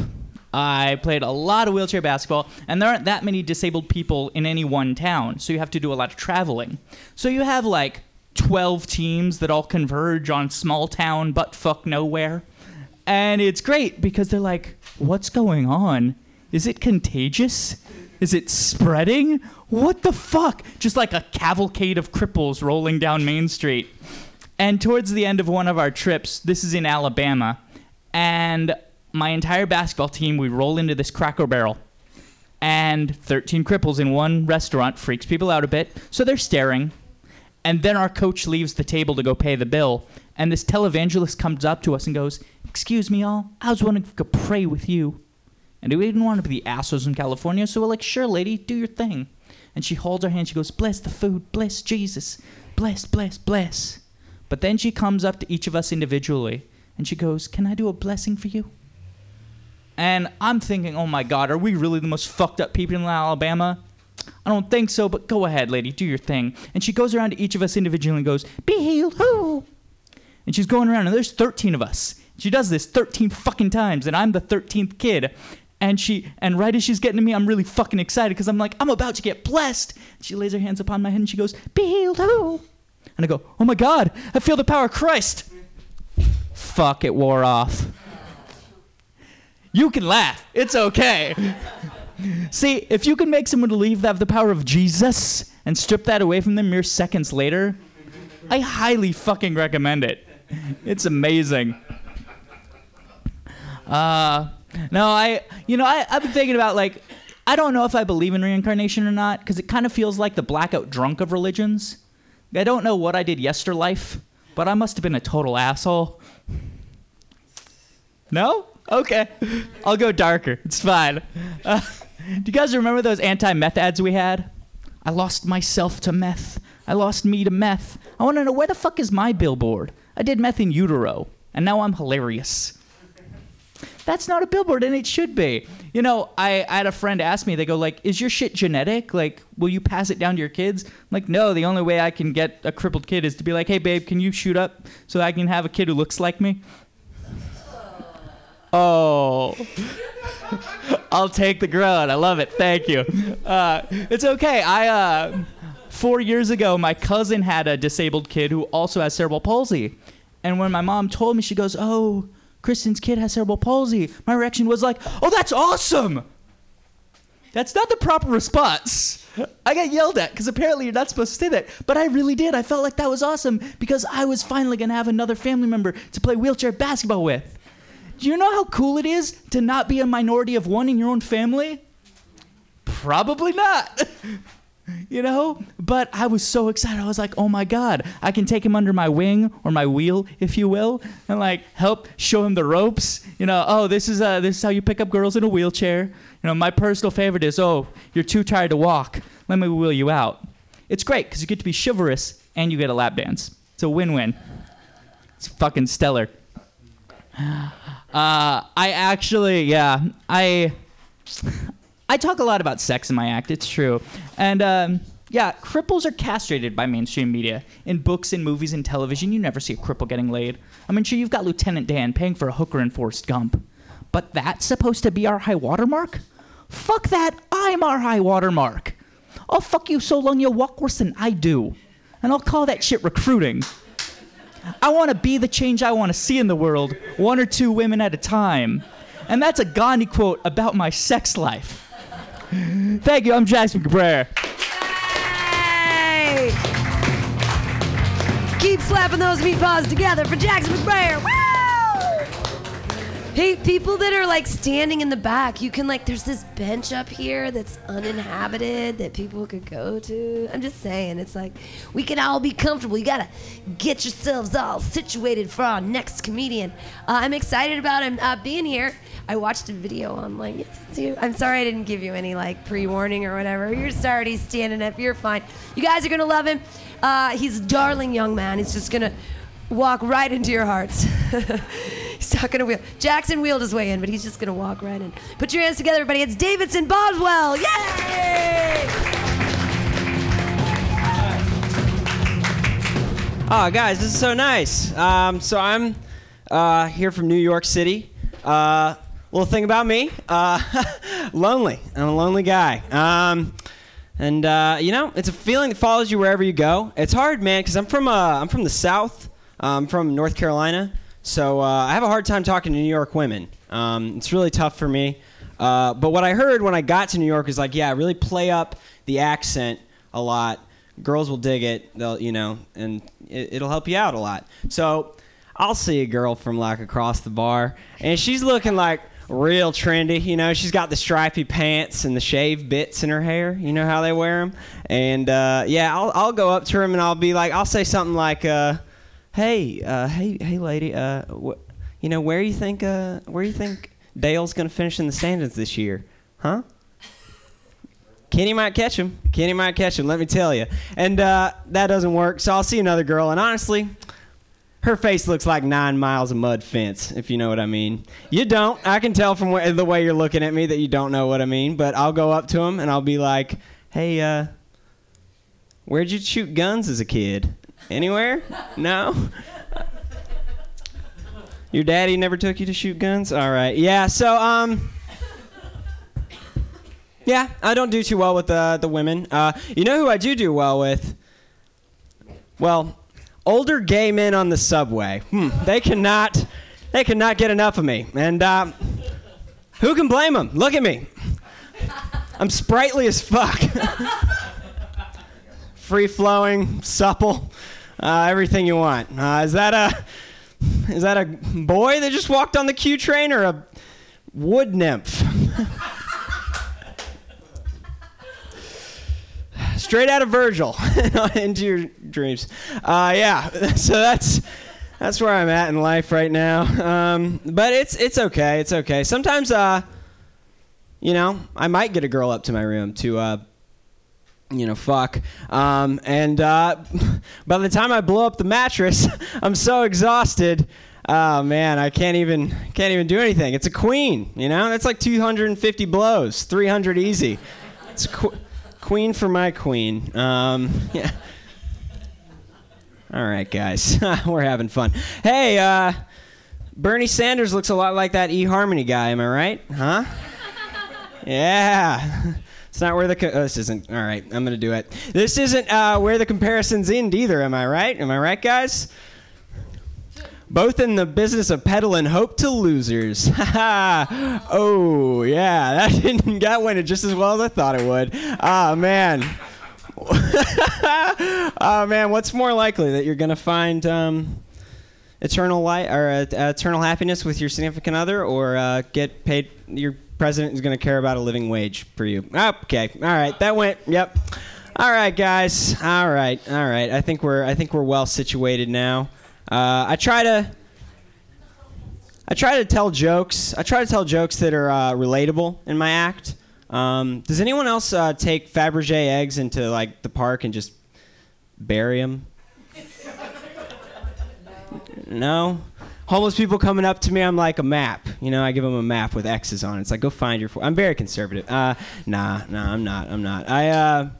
I played a lot of wheelchair basketball, and there aren't that many disabled people in any one town, so you have to do a lot of traveling. So you have like 12 teams that all converge on small town but fuck nowhere. And it's great because they're like, what's going on? Is it contagious? Is it spreading? What the fuck? Just like a cavalcade of cripples rolling down Main Street. And towards the end of one of our trips, this is in Alabama, and my entire basketball team, we roll into this Cracker Barrel. And 13 cripples in one restaurant freaks people out a bit, so they're staring. And then our coach leaves the table to go pay the bill. And this televangelist comes up to us and goes, Excuse me, all. I was I could pray with you. And we didn't want to be the assholes in California, so we're like, Sure, lady, do your thing. And she holds her hand. She goes, Bless the food. Bless Jesus. Bless, bless, bless. But then she comes up to each of us individually and she goes, Can I do a blessing for you? And I'm thinking, Oh my God, are we really the most fucked up people in Alabama? I don't think so, but go ahead, lady, do your thing. And she goes around to each of us individually and goes, Be healed, who? And she's going around, and there's 13 of us. She does this 13 fucking times, and I'm the 13th kid. And she, and right as she's getting to me, I'm really fucking excited because I'm like, I'm about to get blessed. She lays her hands upon my head and she goes, Be healed, who? And I go, Oh my God, I feel the power of Christ. Fuck, it wore off. You can laugh. It's okay. See, if you can make someone believe they have the power of Jesus and strip that away from them mere seconds later, I highly fucking recommend it. It's amazing. Uh, no, I, you know, I, I've been thinking about like, I don't know if I believe in reincarnation or not because it kind of feels like the blackout drunk of religions. I don't know what I did yesterlife, but I must have been a total asshole. No? Okay. I'll go darker. It's fine. Uh, [LAUGHS] do you guys remember those anti meth ads we had? I lost myself to meth. I lost me to meth. I want to know where the fuck is my billboard? I did meth in utero, and now I'm hilarious. That's not a billboard, and it should be. You know, I, I had a friend ask me, they go, like, is your shit genetic? Like, will you pass it down to your kids? I'm like, no, the only way I can get a crippled kid is to be like, hey, babe, can you shoot up so I can have a kid who looks like me? [LAUGHS] Oh. I'll take the groan. I love it. Thank you. Uh, it's okay. I uh, four years ago, my cousin had a disabled kid who also has cerebral palsy, and when my mom told me, she goes, "Oh, Kristen's kid has cerebral palsy." My reaction was like, "Oh, that's awesome." That's not the proper response. I got yelled at because apparently you're not supposed to say that, but I really did. I felt like that was awesome because I was finally gonna have another family member to play wheelchair basketball with. Do you know how cool it is to not be a minority of one in your own family? Probably not. [LAUGHS] you know? But I was so excited. I was like, oh my God, I can take him under my wing or my wheel, if you will, and like help show him the ropes. You know, oh, this is, uh, this is how you pick up girls in a wheelchair. You know, my personal favorite is, oh, you're too tired to walk. Let me wheel you out. It's great because you get to be chivalrous and you get a lap dance. It's a win win. It's fucking stellar. Uh, I actually, yeah, I. I talk a lot about sex in my act. It's true, and um, yeah, cripples are castrated by mainstream media. In books and movies and television, you never see a cripple getting laid. I mean, sure, you've got Lieutenant Dan paying for a hooker in Forrest Gump, but that's supposed to be our high watermark? Fuck that! I'm our high watermark. I'll fuck you so long you'll walk worse than I do, and I'll call that shit recruiting. I want to be the change I want to see in the world, one or two women at a time. And that's a Gandhi quote about my sex life. Thank you. I'm Jackson Cabrera. Hey! Keep slapping those meatballs together for Jackson McBrayer. Hey, people that are like standing in the back, you can like, there's this bench up here that's uninhabited that people could go to. I'm just saying, it's like, we can all be comfortable. You gotta get yourselves all situated for our next comedian. Uh, I'm excited about him uh, being here. I watched a video on like, yes, it's you. I'm sorry I didn't give you any like pre warning or whatever. You're already standing up. You're fine. You guys are gonna love him. Uh, he's a darling young man. He's just gonna walk right into your hearts. [LAUGHS] not gonna wheel. Jackson wheeled his way in, but he's just gonna walk right in. Put your hands together, everybody. It's Davidson Boswell. Yay! Oh, guys, this is so nice. Um, so I'm uh, here from New York City. Uh, little thing about me: uh, [LAUGHS] lonely. I'm a lonely guy. Um, and uh, you know, it's a feeling that follows you wherever you go. It's hard, man, because I'm from uh, I'm from the South. I'm from North Carolina, so uh, I have a hard time talking to New York women. Um, it's really tough for me. Uh, but what I heard when I got to New York is like, yeah, really play up the accent a lot. Girls will dig it. They'll, you know, and it, it'll help you out a lot. So I'll see a girl from like across the bar, and she's looking like real trendy. You know, she's got the stripy pants and the shaved bits in her hair. You know how they wear them. And uh, yeah, I'll I'll go up to her and I'll be like, I'll say something like, uh, "Hey, uh, hey, hey, lady, uh, wh- you know, where you think uh, where you think Dale's gonna finish in the standings this year, huh?" Kenny might catch him. Kenny might catch him. Let me tell you. And uh, that doesn't work. So I'll see another girl, and honestly, her face looks like nine miles of mud fence, if you know what I mean. You don't. I can tell from where, the way you're looking at me that you don't know what I mean. But I'll go up to him and I'll be like, "Hey, uh, where'd you shoot guns as a kid? Anywhere? No." Your daddy never took you to shoot guns? All right. Yeah. So um. Yeah, I don't do too well with the the women. Uh, you know who I do do well with? Well, older gay men on the subway. Hmm, they cannot, they cannot get enough of me. And uh, who can blame them? Look at me. I'm sprightly as fuck. [LAUGHS] Free flowing, supple, uh, everything you want. Uh, is that a [LAUGHS] is that a boy that just walked on the Q train or a wood nymph? [LAUGHS] straight out of Virgil [LAUGHS] into your dreams. Uh, yeah, so that's that's where I'm at in life right now. Um, but it's it's okay. It's okay. Sometimes, uh, you know, I might get a girl up to my room to, uh, you know, fuck. Um, and uh, [LAUGHS] by the time I blow up the mattress, [LAUGHS] I'm so exhausted. Oh man, I can't even can't even do anything. It's a queen, you know. That's like 250 blows, 300 easy. It's qu- queen for my queen. Um, [LAUGHS] yeah. All right, guys, we're having fun. Hey, uh, Bernie Sanders looks a lot like that eHarmony guy. Am I right? Huh? Yeah. It's not where the co- oh, this isn't. All right, I'm gonna do it. This isn't uh, where the comparisons end either. Am I right? Am I right, guys? Both in the business of peddling hope to losers. [LAUGHS] oh yeah, [LAUGHS] that didn't that went just as well as I thought it would. Ah man. oh [LAUGHS] man, what's more likely that you're gonna find um, eternal light or uh, eternal happiness with your significant other, or uh, get paid? Your president is gonna care about a living wage for you. Okay, all right, that went. Yep. All right, guys. All right, all right. I think we're I think we're well situated now. Uh, I try to I try to tell jokes. I try to tell jokes that are uh, relatable in my act. Um, does anyone else uh, take Fabergé eggs into like the park and just bury them? [LAUGHS] No. Homeless people coming up to me, I'm like a map. You know, I give them a map with X's on it. It's like, go find your. Fo-. I'm very conservative. Uh, nah, nah, I'm not. I'm not. I, uh,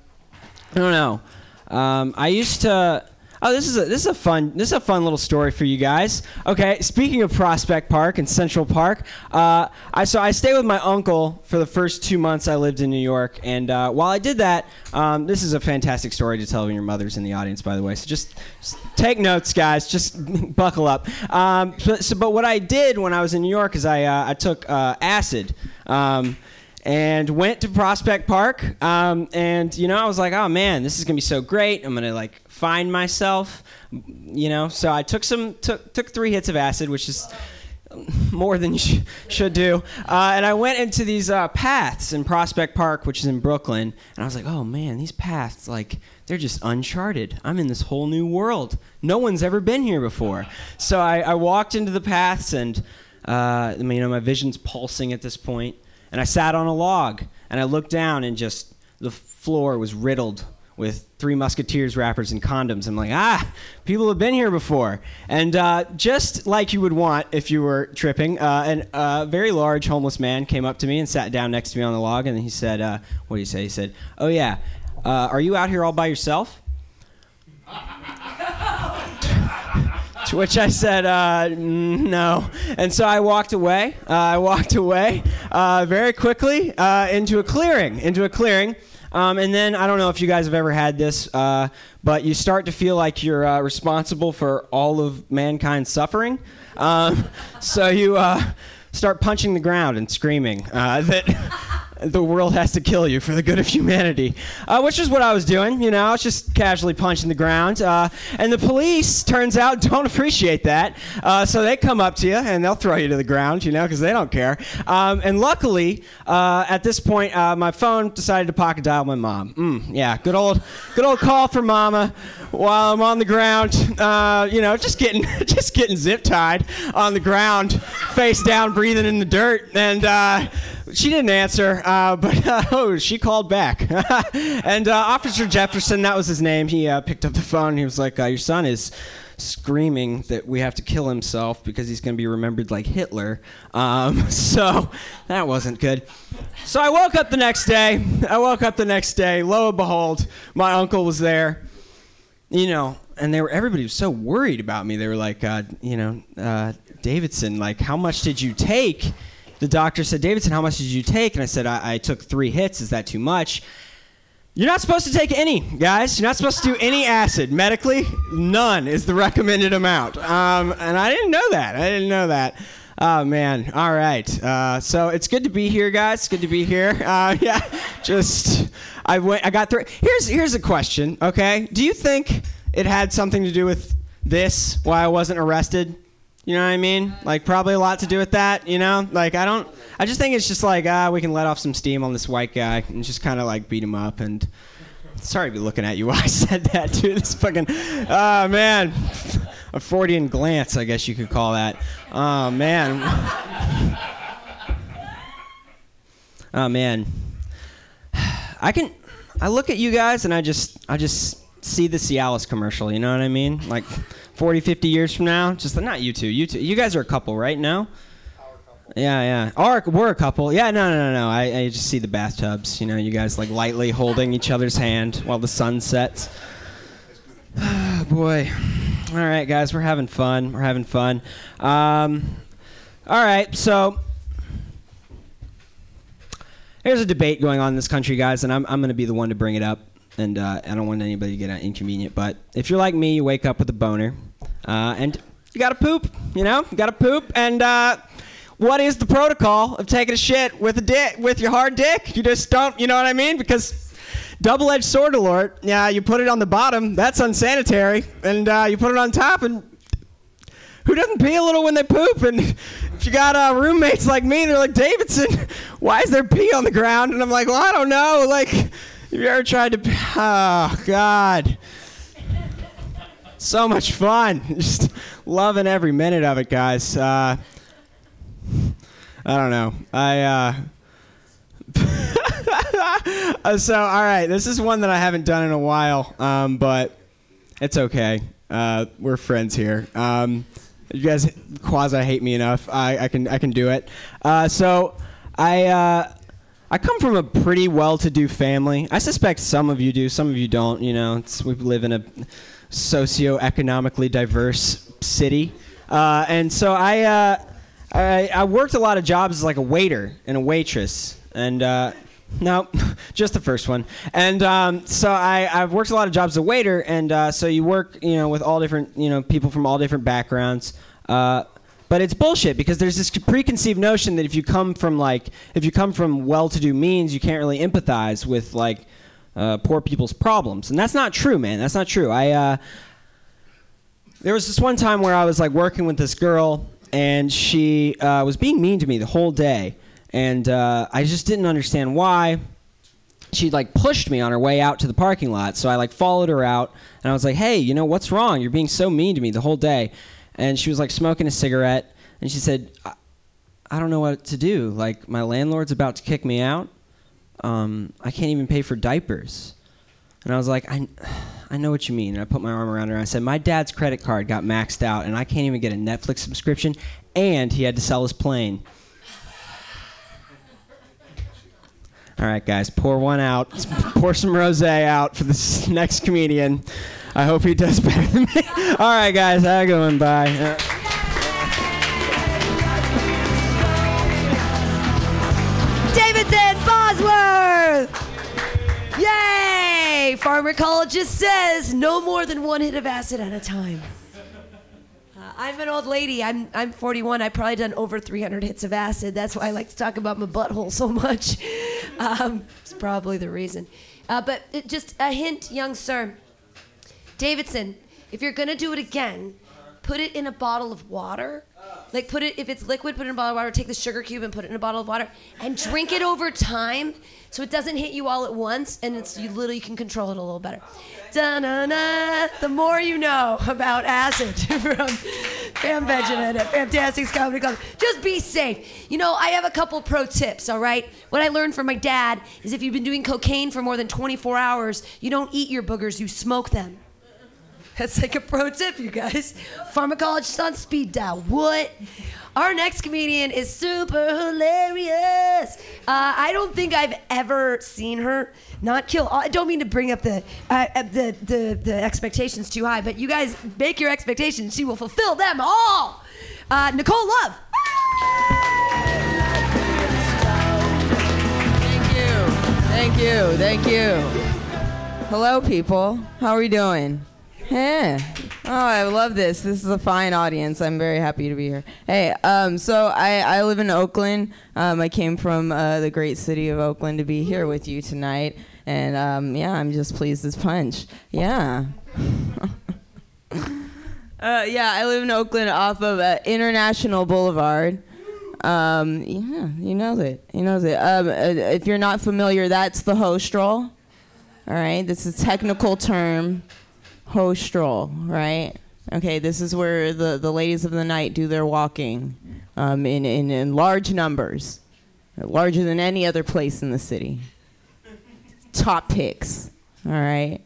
I don't know. Um, I used to. Oh, this is a this is a fun this is a fun little story for you guys. Okay, speaking of Prospect Park and Central Park, uh, I so I stayed with my uncle for the first two months I lived in New York, and uh, while I did that, um, this is a fantastic story to tell when your mother's in the audience, by the way. So just, just take notes, guys. Just [LAUGHS] buckle up. Um, so, so, but what I did when I was in New York is I uh, I took uh, acid. Um, and went to Prospect Park. Um, and you know, I was like, oh man, this is gonna be so great. I'm gonna like find myself, you know. So I took some took took three hits of acid, which is more than you sh- should do. Uh, and I went into these uh, paths in Prospect Park, which is in Brooklyn, and I was like, oh man, these paths like. They're just uncharted. I'm in this whole new world. No one's ever been here before. So I, I walked into the paths, and uh, you know my vision's pulsing at this point and I sat on a log and I looked down and just the floor was riddled with Three Musketeers wrappers and condoms. I'm like, ah, people have been here before. And uh, just like you would want if you were tripping, uh, a very large homeless man came up to me and sat down next to me on the log, and he said, uh, what do you say? He said, oh yeah, uh, are you out here all by yourself? [LAUGHS] To which I said, uh, no. And so I walked away. Uh, I walked away uh, very quickly uh, into a clearing, into a clearing. Um, and then I don't know if you guys have ever had this, uh, but you start to feel like you're uh, responsible for all of mankind's suffering. Um, [LAUGHS] so you start punching the ground and screaming that [LAUGHS] the world has to kill you for the good of humanity, uh, which is what I was doing. You know, I was just casually punching the ground. Uh, and the police, turns out, [LAUGHS] don't appreciate that. Uh, so they come up to you and they'll throw you to the ground, you know, because they don't care. Um, and luckily, uh, at this point, uh, my phone decided to pocket dial my mom. Mm, yeah, good old, good old call for mama while I'm on the ground. Uh, you know, just getting, [LAUGHS] just getting zip tied on the ground, face down, breathing in the dirt, and she didn't answer, uh, [LAUGHS] but uh, oh, she called back. [LAUGHS] and uh, Officer Jefferson, that was his name, he uh, picked up the phone he was like, uh, Your son is screaming that we have to kill himself because he's going to be remembered like Hitler. Um, [LAUGHS] so that wasn't good. So I woke up the next day. I woke up the next day. Lo and behold, my uncle was there. You know, and they were everybody was so worried about me. They were like, uh, you know, Davidson, like, how much did you take? The doctor said, Davidson, how much did you take? And I said, I, I took three hits. Is that too much? You're not supposed to take any, guys. You're not supposed to do any acid. Medically, none is the recommended amount. Um, and I didn't know that. I didn't know that. Oh man! All right. Uh, so it's good to be here, guys. Good to be here. [LAUGHS] Uh, yeah. Just I went. I got through. Here's here's a question. Okay. Do you think it had something to do with this? Why I wasn't arrested? You know what I mean? Like probably a lot to do with that. You know, like I don't. I just think it's just like ah, we can let off some steam on this white guy and just kind of like beat him up. And sorry to be looking at you [LAUGHS] while I said that, dude. This fucking, ah man, a Freudian glance, I guess you could call that. Oh man. Oh man. [SIGHS] I can. I look at you guys and I just, I just see the Cialis commercial. You know what I mean? Like. 40, 50 years from now? Just not you two. You two. You guys are a couple, right? now. Yeah, yeah. Or we're a couple. Yeah, no, no, no, no. I, I just see the bathtubs. You know, you guys like lightly holding each other's hand while the sun sets. Oh, [SIGHS] boy. All right, guys, we're having fun. We're having fun. Um, all right, so there's a debate going on in this country, guys, and I'm, I'm going to be the one to bring it up and uh, I don't want anybody to get inconvenient. But if you're like me, you wake up with a boner, uh, and you gotta poop. You know, you gotta poop. And uh, what is the protocol of taking a shit with a dick with your hard dick? You just don't. You know what I mean? Because double-edged sword alert. Yeah, you put it on the bottom. That's unsanitary, and uh, you put it on top, and who doesn't pee a little when they poop? And if you got uh, roommates like me, they're like, Davidson, why is there pee on the ground? And I'm like, well, I don't know. Like, you ever tried to? Oh God. So much fun. [LAUGHS] Just loving every minute of it, guys. Uh, I don't know. I. Uh, [LAUGHS] uh, so, all right, this is one that I haven't done in a while, um, but it's okay. Uh, we're friends here. Um, you guys quasi hate me enough. I, I can I can do it. Uh, so, I uh, I come from a pretty well-to-do family. I suspect some of you do, some of you don't. You know, we live in a socio-economically diverse city, uh, and so I, uh, I I worked a lot of jobs as like a waiter and a waitress, and uh, no, [LAUGHS] just the first one. And um, so I, I've worked a lot of jobs as a waiter, and uh, so you work, you know, with all different, you know, people from all different backgrounds. Uh, but it's bullshit because there's this preconceived notion that if you come from like, if you come from well-to-do means, you can't really empathize with like uh, poor people's problems, and that's not true, man. That's not true. I uh, there was this one time where I was like working with this girl, and she uh, was being mean to me the whole day, and uh, I just didn't understand why. She like pushed me on her way out to the parking lot, so I like followed her out, and I was like, "Hey, you know what's wrong? You're being so mean to me the whole day." And she was like smoking a cigarette, and she said, "I, I don't know what to do. Like my landlord's about to kick me out. Um, I can't even pay for diapers." And I was like, I, I know what you mean. And I put my arm around her. And I said, My dad's credit card got maxed out, and I can't even get a Netflix subscription, and he had to sell his plane. All right, guys, pour one out. pour some rose out for this [LAUGHS] next comedian. I hope he does [LAUGHS] better than me. All right, guys, a good one. Bye. Uh, Davidson Bosworth! Yay! Pharmacologist says no more than one hit of acid at a time. Uh, I'm an old lady. I'm I'm 41. I've probably done over 300 hits of acid. That's why I like to talk about my butthole so much. [LAUGHS] Um, it's probably the reason. Uh, but it, just a hint, young sir. Davidson, if you're gonna do it again, put it in a bottle of water. Like put it if it's liquid, put it in a bottle of water. Take the sugar cube and put it in a bottle of water, and drink it over time, so it doesn't hit you all at once, and it's you literally can control it a little better. Da-na-na, the more you know about acid [LAUGHS] from Pam Benjamin at Fantastics Comedy Club. Just be safe. You know, I have a couple pro tips, all right? What I learned from my dad is if you've been doing cocaine for more than 24 hours, you don't eat your boogers, you smoke them. That's like a pro tip, you guys. Pharmacologist on speed dial. What? Our next comedian is super hilarious. Uh, I don't think I've ever seen her not kill. I don't mean to bring up the, uh, uh, the the the expectations too high, but you guys make your expectations. She will fulfill them all. Uh, Nicole Love. Thank you. Thank you. Thank you. Hello, people. How are we doing? Yeah. Oh, I love this. This is a fine audience. I'm very happy to be here. Hey, um, so I, I live in Oakland. Um, I came from uh, the great city of Oakland to be here with you tonight. And um, yeah, I'm just pleased as punch. Yeah. [LAUGHS] uh, yeah, I live in Oakland off of uh, International Boulevard. Um, yeah, he knows it. He knows it. Um, uh, if you're not familiar, that's the ho stroll. All right, this is a technical term. Hostrol, right? Okay, this is where the, the ladies of the night do their walking um, in, in, in large numbers, larger than any other place in the city. Top picks, all right?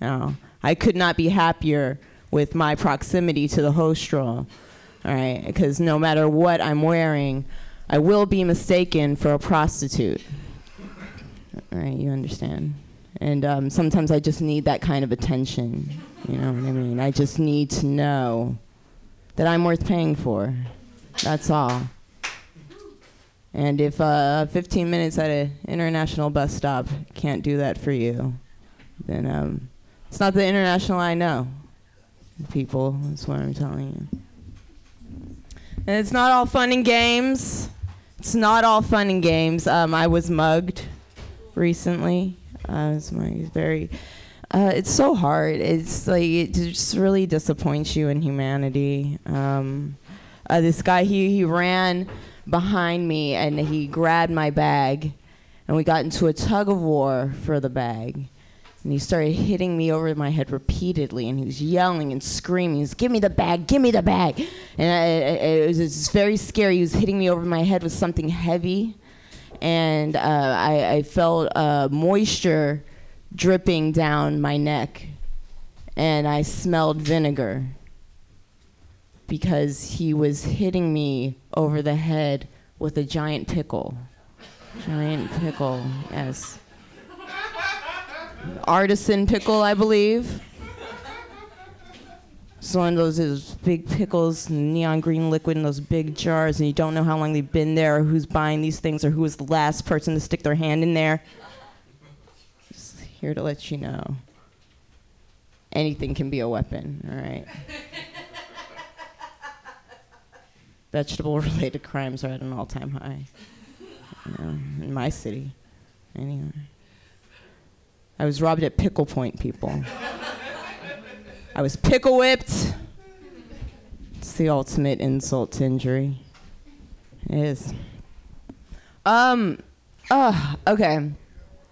Now, I could not be happier with my proximity to the ho stroll, all right? Because no matter what I'm wearing, I will be mistaken for a prostitute. All right, you understand? And um, sometimes I just need that kind of attention. You know what I mean? I just need to know that I'm worth paying for. That's all. And if uh, 15 minutes at an international bus stop can't do that for you, then um, it's not the international I know. People, that's what I'm telling you. And it's not all fun and games. It's not all fun and games. Um, I was mugged recently. Uh, it's my very. Uh, it's so hard. It's like it just really disappoints you in humanity. Um, uh, this guy, he he ran behind me and he grabbed my bag, and we got into a tug of war for the bag. And he started hitting me over my head repeatedly, and he was yelling and screaming. He was, "Give me the bag! Give me the bag!" And I, I, it, was, it was very scary. He was hitting me over my head with something heavy, and uh, I, I felt uh, moisture dripping down my neck, and I smelled vinegar because he was hitting me over the head with a giant pickle. Giant pickle, yes. Artisan pickle, I believe. It's one of those is big pickles, neon green liquid in those big jars, and you don't know how long they've been there, or who's buying these things, or who was the last person to stick their hand in there. Just here to let you know. Anything can be a weapon, all right? [LAUGHS] Vegetable related crimes are at an all time high you know, in my city. Anyway. I was robbed at Pickle Point, people. I was pickle whipped. It's the ultimate insult to injury. It is. Um, uh, okay.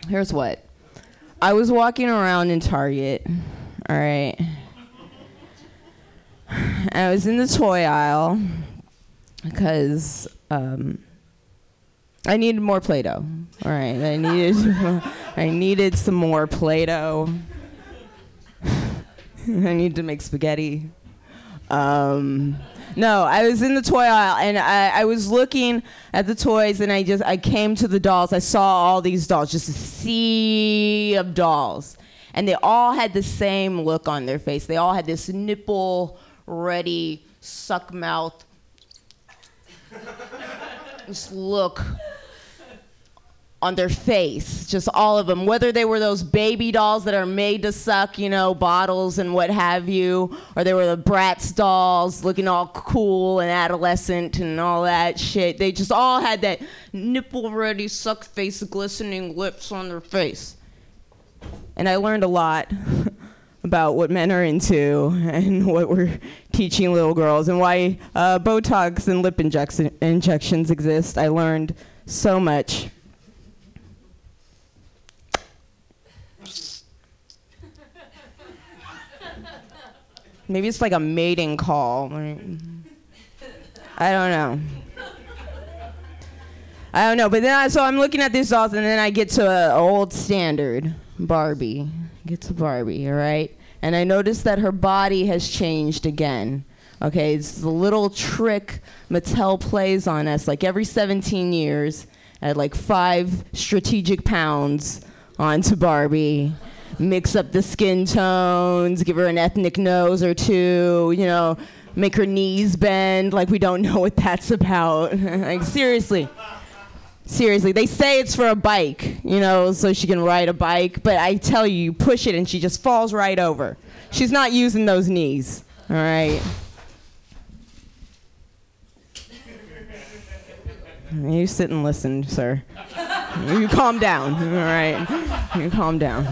Here's what. I was walking around in Target, all right. I was in the toy aisle because um, I needed more Play-Doh. All right, I needed, [LAUGHS] I needed some more Play-Doh. [LAUGHS] I need to make spaghetti. Um, no, I was in the toy aisle and I, I was looking at the toys and I just I came to the dolls. I saw all these dolls, just a sea of dolls, and they all had the same look on their face. They all had this nipple ready suck mouth. This [LAUGHS] look on their face, just all of them, whether they were those baby dolls that are made to suck, you know, bottles and what have you, or they were the Bratz dolls looking all cool and adolescent and all that shit. They just all had that nipple ready suck face, glistening lips on their face. And I learned a lot [LAUGHS] about what men are into and [LAUGHS] what we're teaching little girls and why uh, Botox and lip injection- injections exist. I learned so much. Maybe it's like a mating call. I don't know. I don't know, but then I, so I'm looking at these dolls, and then I get to an old standard, Barbie. Get to Barbie, all right? And I notice that her body has changed again. Okay, it's the little trick Mattel plays on us, like every 17 years, at like five strategic pounds onto Barbie. Mix up the skin tones, give her an ethnic nose or two, you know, make her knees bend like we don't [LAUGHS] know what that's about. [LAUGHS] like, seriously. Seriously, they say it's for a bike, you know, so she can ride a bike, but I tell you, you push it and she just falls right over. She's not using those knees, all right? [LAUGHS] You sit and listen, sir. You calm down, all right? You calm down.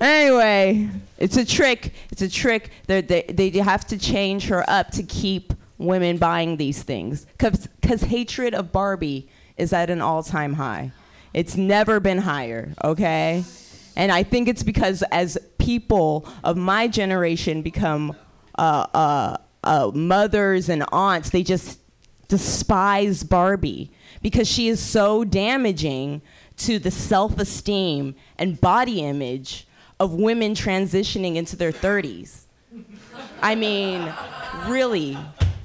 Anyway, it's a trick. It's a trick. They're, they they have to change her up to keep women buying these things because hatred of Barbie is at an all-time high. It's never been higher. Okay, and I think it's because as people of my generation become uh, uh, uh, mothers and aunts, they just despise Barbie because she is so damaging to the self-esteem and body image of women transitioning into their 30s. I mean, really,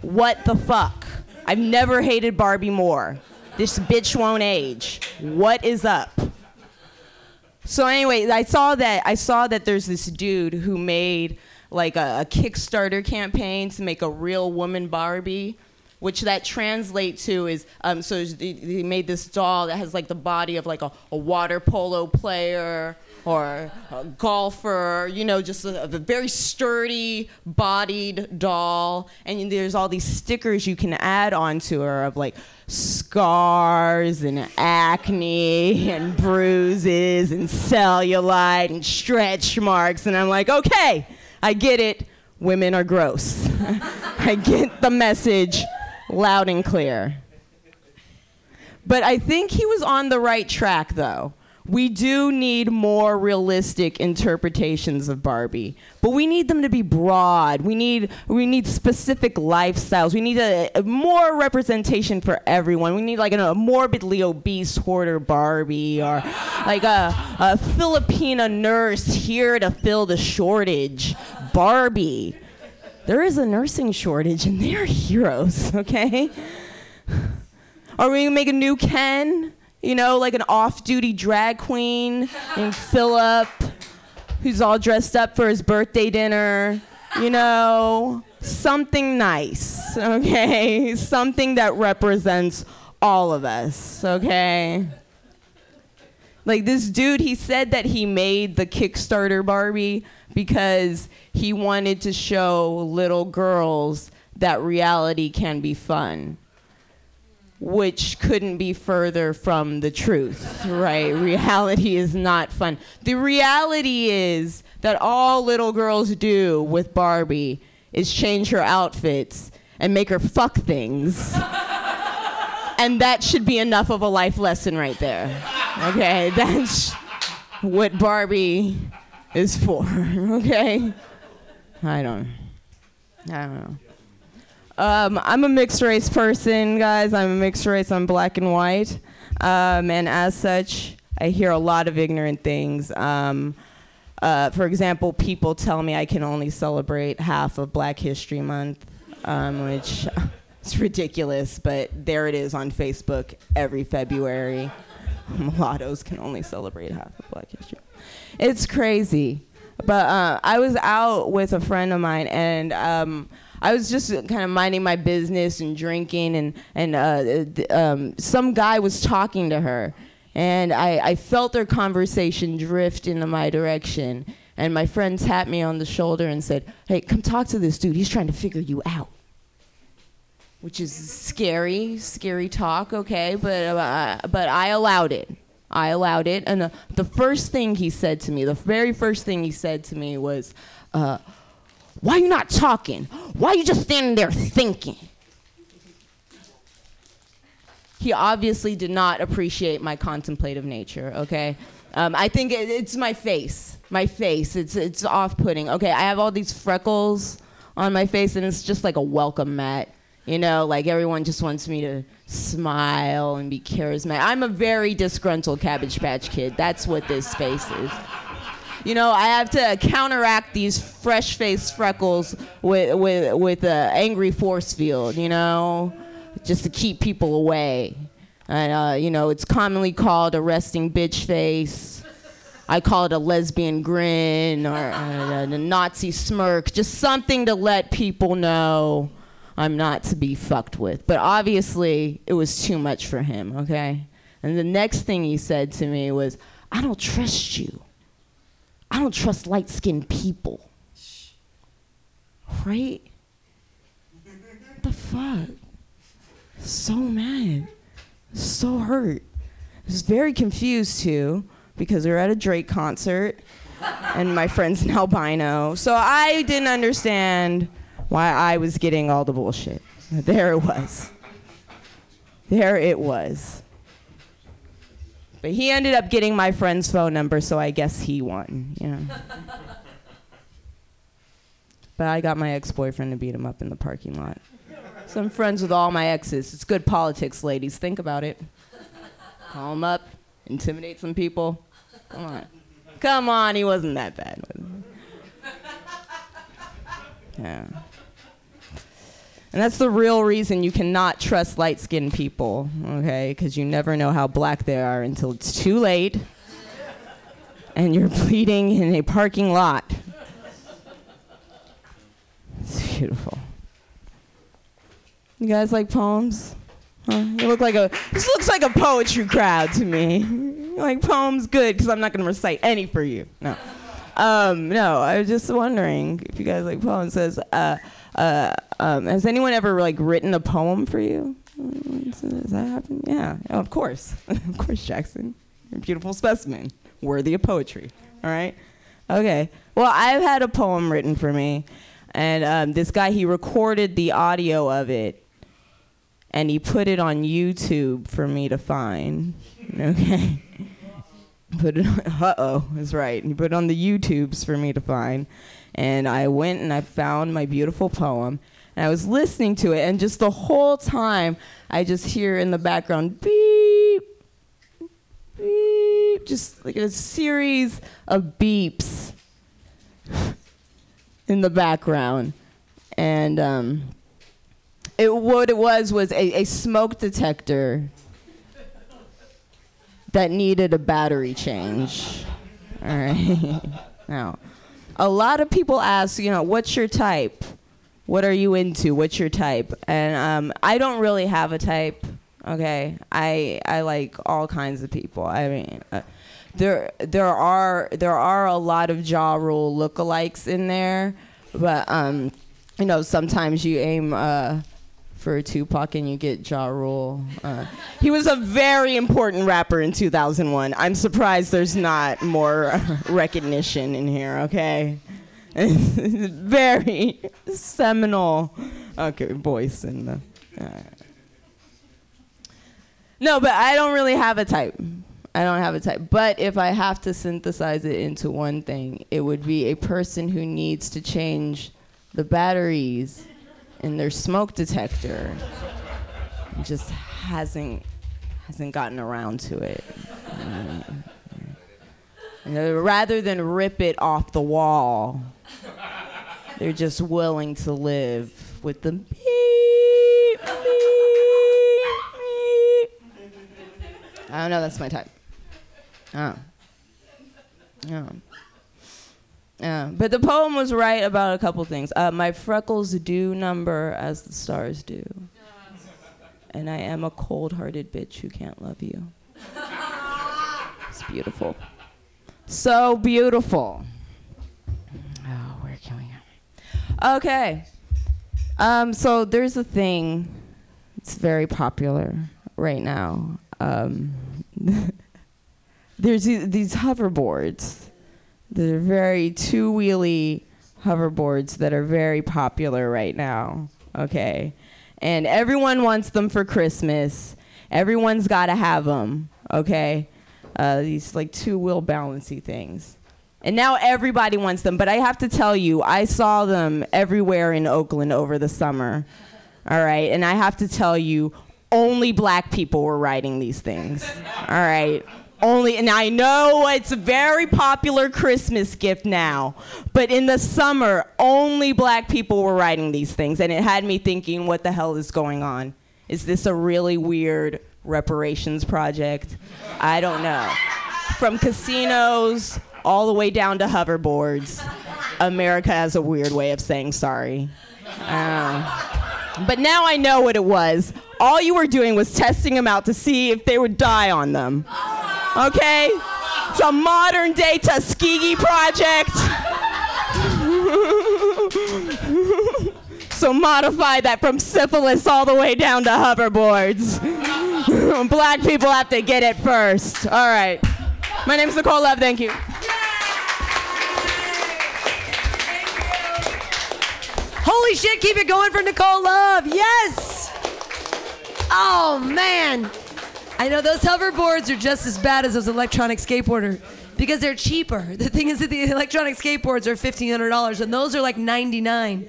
what the fuck? I've never hated Barbie more. This bitch won't age. What is up? So anyway, I saw that I saw that there's this dude who made like a, a Kickstarter campaign to make a real woman Barbie, which that translate to is um, so he he made this doll that has like the body of like a, a water polo player or a golfer, you know, just a, a very sturdy bodied doll. And there's all these stickers you can add onto her of like scars and acne and bruises and cellulite and stretch marks. And I'm like, okay, I get it. Women are gross. [LAUGHS] I get the message loud and clear. But I think he was on the right track, though. We do need more realistic interpretations of Barbie, but we need them to be broad. We need we need specific lifestyles. We need a, a more representation for everyone. We need like a, morbidly obese hoarder Barbie or like a, a Filipina nurse here to fill the shortage Barbie. There is a nursing shortage, and they're heroes. [LAUGHS] Okay. Are we gonna make a new Ken? You know, like an off-duty drag queen named Philip, who's all dressed up for his birthday dinner. You know, something nice. Okay, [LAUGHS] something that represents all of us. Okay. Like this dude, he said that he made the Kickstarter Barbie because he wanted to show little girls that reality can be fun which couldn't be further from the truth, right? [LAUGHS] reality is not fun. The reality is that all little girls do with Barbie is change her outfits and make her fuck things. [LAUGHS] and that should be enough of a life lesson right there. Okay, [LAUGHS] that's what Barbie is for, okay? I don't I don't know. Um, I'm a mixed race person, guys. I'm a mixed race. I'm black and white. Um, and as such, I hear a lot of ignorant things. Um, uh, for example, people tell me I can only celebrate half of Black History Month, um, which [LAUGHS] is ridiculous, but there it is on Facebook every February. [LAUGHS] Mulattoes can only celebrate half of Black History. It's crazy. But uh, I was out with a friend of mine, and um, I was just kind of minding my business and drinking, and and uh, th- um, some guy was talking to her, and I, I felt their conversation drift into my direction. And my friend tapped me on the shoulder and said, "Hey, come talk to this dude. He's trying to figure you out." Which is scary, scary talk, okay? But uh, but I allowed it. I allowed it. And the, the first thing he said to me, the very first thing he said to me was, uh, Why are you not talking? Why are you just standing there thinking? He obviously did not appreciate my contemplative nature, okay? Um, I think it, it's my face. My face. It's, it's off putting. Okay, I have all these freckles on my face, and it's just like a welcome mat. You know, like everyone just wants me to smile and be charismatic. I'm a very disgruntled Cabbage Patch Kid. That's what this space is. You know, I have to counteract these fresh faced freckles with with with an angry force field. You know, just to keep people away. And uh, you know, it's commonly called a resting bitch face. I call it a lesbian grin or uh, a Nazi smirk. Just something to let people know I'm not to be fucked with. But obviously, it was too much for him, okay? And the next thing he said to me was, I don't trust you. I don't trust light skinned people. Right? What the fuck? So mad. So hurt. I was very confused too because we were at a Drake concert and my friend's an albino. So I didn't understand why I was getting all the bullshit. There it was. There it was. But he ended up getting my friend's phone number, so I guess he won, you know. [LAUGHS] but I got my ex-boyfriend to beat him up in the parking lot. So I'm friends with all my exes. It's good politics, ladies. Think about it. Call him up, intimidate some people. Come on. Come on, he wasn't that bad. Was [LAUGHS] he? Yeah. And that's the real reason you cannot trust light skinned people, okay? Because you never know how black they are until it's too late and you're [LAUGHS] bleeding in a parking lot. It's beautiful. You guys like poems? Huh? You look like a. This looks like a poetry crowd to me. [LAUGHS] Like poems? Good, because I'm not going to recite any for you. No. Um, no, I was just wondering if you guys like poems. Says, uh, uh, um, has anyone ever like written a poem for you? Does that happen? Yeah, oh, of course, [LAUGHS] of course, Jackson. You're a beautiful specimen, worthy of poetry. All right. Okay. Well, I've had a poem written for me, and um, this guy he recorded the audio of it, and he put it on YouTube for me to find. [LAUGHS] Okay. Put it on, uh-oh, that's right. He put it on the YouTubes for me to find. And I went and I found my beautiful poem. And I was listening to it, and just the whole time, I just hear in the background beep, beep, just like a series of beeps in the background. And um, it, what it was was a, a smoke detector that needed a battery change. All right. [LAUGHS] now, a lot of people ask, you know, what's your type? What are you into? What's your type? And um, I don't really have a type. Okay, I I like all kinds of people. I mean, uh, there there are there are a lot of Ja Rule lookalikes in there, but um, you know sometimes you aim uh, for Tupac and you get Ja Rule. Uh, he was a very important rapper in 2001. I'm surprised there's not more [LAUGHS] recognition in here. Okay, [LAUGHS] very seminal. Okay, voice in the. Uh, no, but I don't really have a type. I don't have a type. But if I have to synthesize it into one thing, it would be a person who needs to change the batteries in their smoke detector. Just hasn't hasn't gotten around to it. Uh, you rather than rip it off the wall, they're just willing to live with the beep, beep, beep. I don't know. That's my type. Oh. Yeah. Yeah. But the poem was right about a couple things. Uh, my freckles do number as the stars do. And I am a cold hearted bitch who can't love you. It's beautiful. So beautiful. Oh, where can we go? Okay. Um, so there's a thing. It's very popular right now. Um, [LAUGHS] there's these, these hoverboards. They're very two wheelie hoverboards that are very popular right now. Okay. And everyone wants them for Christmas. Everyone's got to have them. Okay. Uh, these like two wheel balancy things. And now everybody wants them. But I have to tell you, I saw them everywhere in Oakland over the summer. All right. And I have to tell you, only black people were riding these things. All right. Only, and I know it's a very popular Christmas gift now, but in the summer, only black people were writing these things. And it had me thinking, what the hell is going on? Is this a really weird reparations project? I don't know. From casinos all the way down to hoverboards, America has a weird way of saying sorry. Uh, but now I know what it was. All you were doing was testing them out to see if they would die on them. Okay? It's a modern day Tuskegee project. so modify that from syphilis all the way down to hoverboards. [LAUGHS] Black people have to get it first. All right. My name is Nicole Love. Thank you. Holy shit, keep it going for Nicole Love. Yes. Oh, man. I know those hoverboards are just as bad as those electronic skateboarder because they're cheaper. The thing is that the electronic skateboards are $1,500 and those are like 99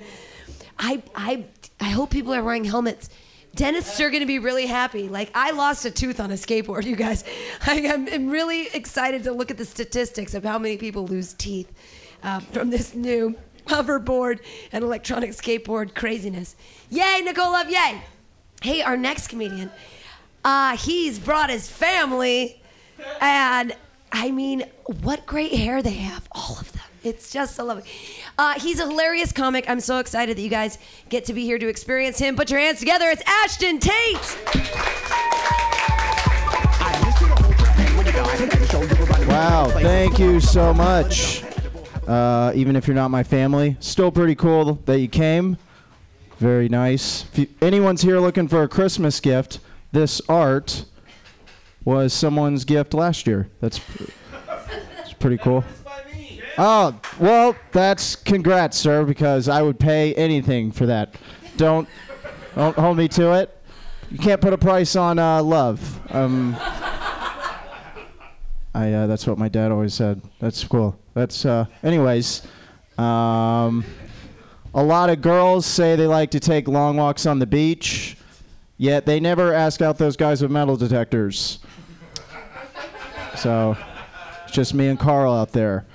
I, I, I hope people are wearing helmets. Dentists are going to be really happy. Like, I lost a tooth on a skateboard, you guys. [LAUGHS] I am I'm really excited to look at the statistics of how many people lose teeth uh, from this new hoverboard and electronic skateboard craziness. Yay, Nicole Love, yay. Hey, our next comedian, uh, he's brought his family, and I mean, what great hair they have, all of them. It's just so lovely. Uh, he's a hilarious comic. I'm so excited that you guys get to be here to experience him. Put your hands together. It's Ashton Tate. Wow, thank you so much. Uh, even if you're not my family, still pretty cool that you came. Very nice. If you, anyone's here looking for a Christmas gift, this art was someone's gift last year. That's, that's pretty cool. Oh, well, that's congrats, sir, because I would pay anything for that. Don't don't hold me to it. You can't put a price on uh, love. Um, I uh, that's what my dad always said. That's cool. That's uh, anyways. Um, a lot of girls say they like to take long walks on the beach, yet they never ask out those guys with metal detectors. So it's just me and Carl out there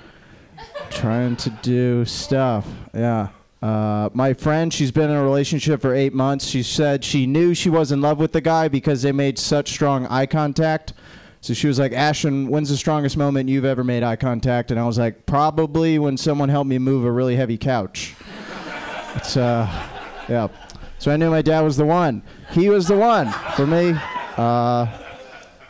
trying to do stuff. Yeah. Uh, my friend, she's been in a relationship for eight months. She said she knew she was in love with the guy because they made such strong eye contact. So she was like, Ashton, when's the strongest moment you've ever made eye contact? And I was like, probably when someone helped me move a really heavy couch. It's, uh, yeah. So I knew my dad was the one. He was the one for me. Uh,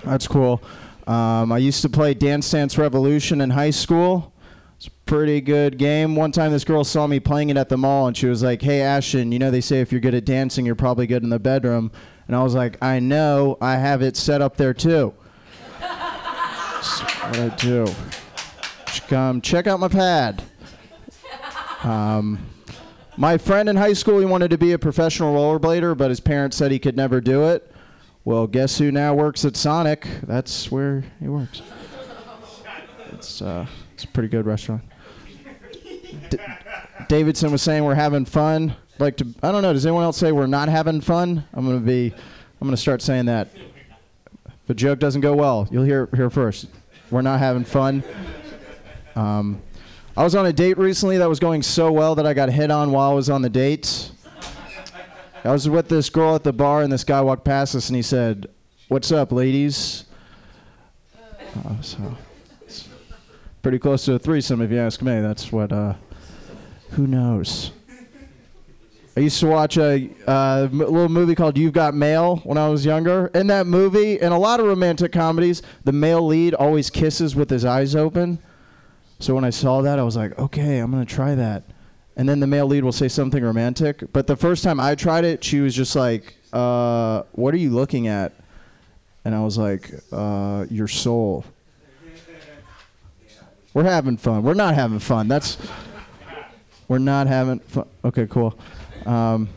that's cool. Um, I used to play Dance Dance Revolution in high school. It's a pretty good game. One time, this girl saw me playing it at the mall, and she was like, "Hey, Ashton, you know they say if you're good at dancing, you're probably good in the bedroom." And I was like, "I know. I have it set up there too." What I do. Come check out my pad. Um, my friend in high school, he wanted to be a professional rollerblader, but his parents said he could never do it. Well, guess who now works at Sonic? That's where he works. It's uh, it's a pretty good restaurant. D- Davidson was saying we're having fun. Like to, I don't know. Does anyone else say we're not having fun? I'm gonna be, I'm gonna start saying that. If a joke doesn't go well, you'll hear here first. We're not having fun. Um, I was on a date recently that was going so well that I got hit on while I was on the date. I was with this girl at the bar, and this guy walked past us, and he said, "What's up, ladies?" Uh, so, pretty close to a threesome, if you ask me. That's what. Uh, who knows? I used to watch a uh, little movie called You've Got Mail when I was younger. In that movie, in a lot of romantic comedies, the male lead always kisses with his eyes open. So when I saw that, I was like, okay, I'm gonna try that. And then the male lead will say something romantic. But the first time I tried it, she was just like, uh, "What are you looking at?" And I was like, uh, "Your soul." We're having fun. We're not having fun. That's we're not having fun. Okay, cool. Um,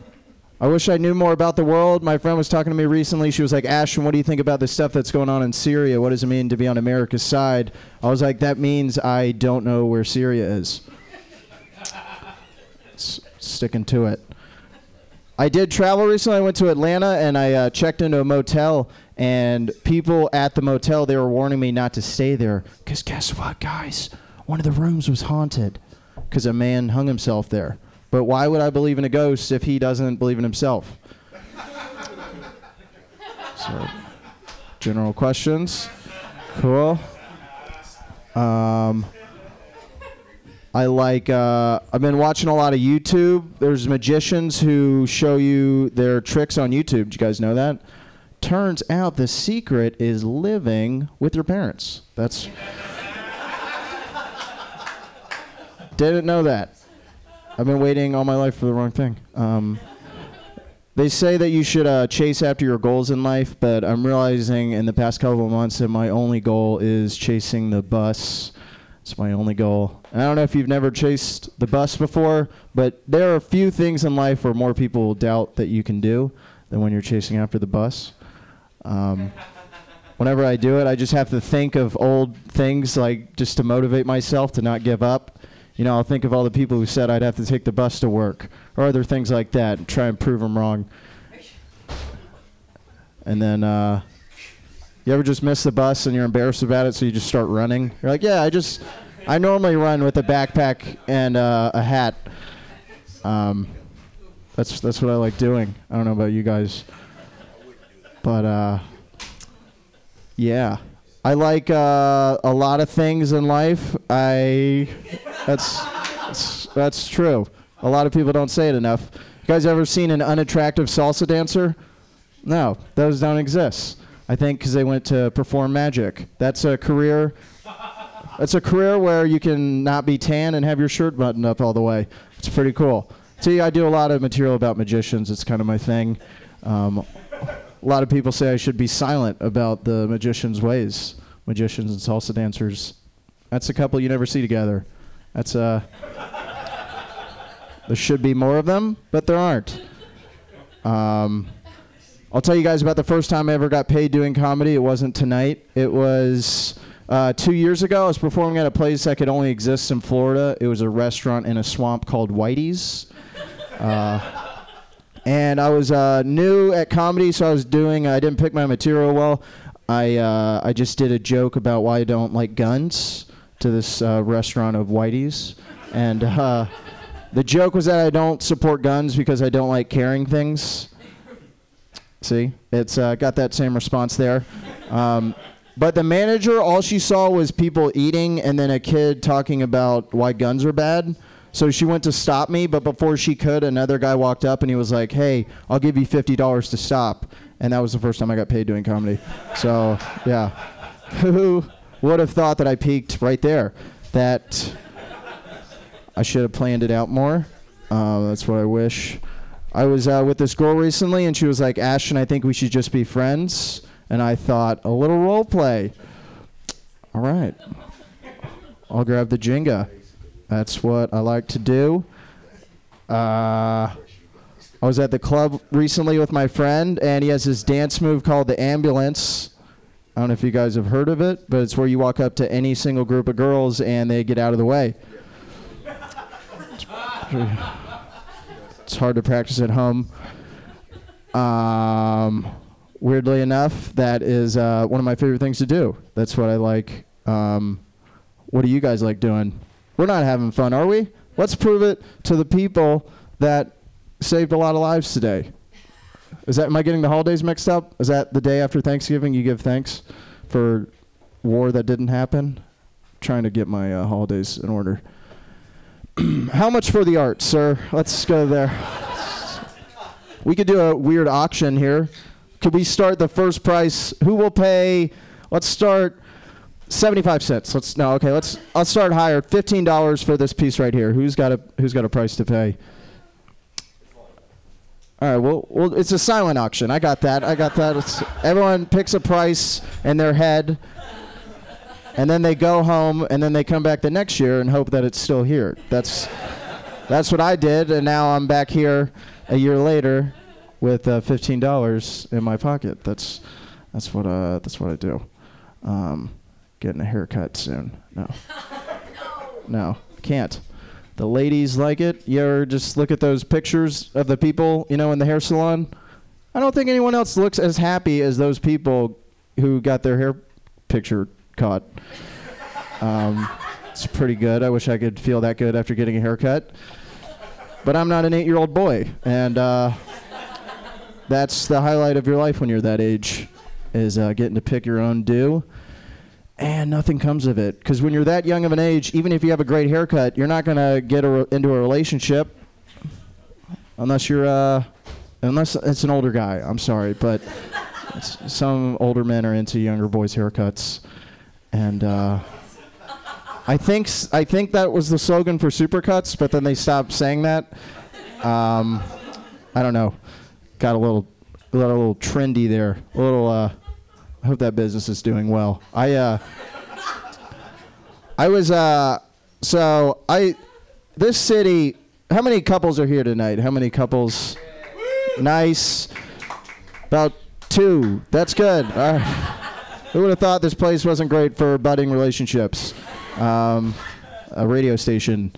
I wish I knew more about the world. My friend was talking to me recently. She was like, Ashton, what do you think about the stuff that's going on in Syria? What does it mean to be on America's side? I was like, that means I don't know where Syria is. S- sticking to it. I did travel recently. I went to Atlanta and I uh, checked into a motel, and people at the motel they were warning me not to stay there because guess what, guys? One of the rooms was haunted because a man hung himself there. But why would I believe in a ghost if he doesn't believe in himself? so, general questions. Cool. Um, I like. Uh, I've been watching a lot of YouTube. There's magicians who show you their tricks on YouTube. Do you guys know that? Turns out the secret is living with your parents. That's. [LAUGHS] Didn't know that. I've been waiting all my life for the wrong thing. Um, they say that you should uh, chase after your goals in life, but I'm realizing in the past couple of months that my only goal is chasing the bus. It's my only goal. And I don't know if you've never chased the bus before, but there are few things in life where more people doubt that you can do than when you're chasing after the bus. Um, whenever I do it, I just have to think of old things, like just to motivate myself to not give up. You know, I'll think of all the people who said I'd have to take the bus to work, or other things like that, and try and prove them wrong. And then, uh, you ever just miss the bus and you're embarrassed about it, so you just start running? You're like, yeah, I just, I normally run with a backpack and uh, a hat. Um, that's that's what I like doing. I don't know about you guys, but uh, yeah, I like uh, a lot of things in life. I that's that's, that's true. A lot of people don't say it enough. You guys ever seen an unattractive salsa dancer? No, those don't exist. I think because they went to perform magic. That's a career. That's a career where you can not be tan and have your shirt buttoned up all the way. It's pretty cool. See, I do a lot of material about magicians. It's kind of my thing. Um, a lot of people say I should be silent about the magicians' ways. Magicians and salsa dancers. That's a couple you never see together. That's uh. There should be more of them, but there aren't. Um, I'll tell you guys about the first time I ever got paid doing comedy. It wasn't tonight. It was uh, two years ago. I was performing at a place that could only exist in Florida. It was a restaurant in a swamp called Whitey's. Uh, and I was uh, new at comedy, so I was doing. I didn't pick my material well. I uh, I just did a joke about why I don't like guns to this uh, restaurant of Whitey's, and uh, the joke was that I don't support guns because I don't like carrying things. See, it's uh, got that same response there. Um, but the manager, all she saw was people eating and then a kid talking about why guns are bad. So she went to stop me, but before she could, another guy walked up and he was like, "Hey, I'll give you fifty dollars to stop." And that was the first time I got paid doing comedy. So yeah, [LAUGHS] would have thought that I peaked right there? That I should have planned it out more. Uh, that's what I wish. I was uh, with this girl recently, and she was like, "Ashton, I think we should just be friends." And I thought, a little role play. All right, I'll grab the Jenga. That's what I like to do. Uh, I was at the club recently with my friend, and he has this dance move called the ambulance. I don't know if you guys have heard of it, but it's where you walk up to any single group of girls and they get out of the way. It's hard to practice at home. Um, weirdly enough, that is uh, one of my favorite things to do. That's what I like. Um, what do you guys like doing? We're not having fun, are we? Let's prove it to the people that saved a lot of lives today. Is that am I getting the holidays mixed up? Is that the day after Thanksgiving you give thanks for war that didn't happen? trying to get my uh, holidays in order. [CLEARS THROAT] How much for the art, sir? Let's go there. We could do a weird auction here. Could we start the first price? Who will pay? Let's start 75 cents. Let's no, okay, let's I'll start higher. $15 for this piece right here. Who's got a who's got a price to pay? All right, well, well, it's a silent auction. I got that. I got that. It's, everyone picks a price in their head, and then they go home, and then they come back the next year and hope that it's still here. That's that's what I did, and now I'm back here a year later with uh, fifteen dollars in my pocket. That's that's what uh that's what I do. Um, getting a haircut soon. No, [LAUGHS] no, can't. The ladies like it. You ever just look at those pictures of the people, you know, in the hair salon? I don't think anyone else looks as happy as those people who got their hair picture caught. Um, it's pretty good. I wish I could feel that good after getting a haircut. But I'm not an eight year old boy. And uh, that's the highlight of your life when you're that age, is uh, getting to pick your own do and nothing comes of it. Because when you're that young of an age, even if you have a great haircut, you're not gonna get a re- into a relationship unless you're uh, unless it's an older guy. I'm sorry, but [LAUGHS] some older men are into younger boys' haircuts, and uh, I think I think that was the slogan for Supercuts, but then they stopped saying that. Um, I don't know. Got a little, got a little trendy there. A little. Uh, hope that business is doing well. I uh, I was uh, so I this city. How many couples are here tonight? How many couples? Nice. About two. That's good. Who would have thought this place wasn't great for budding relationships? Um, a radio station.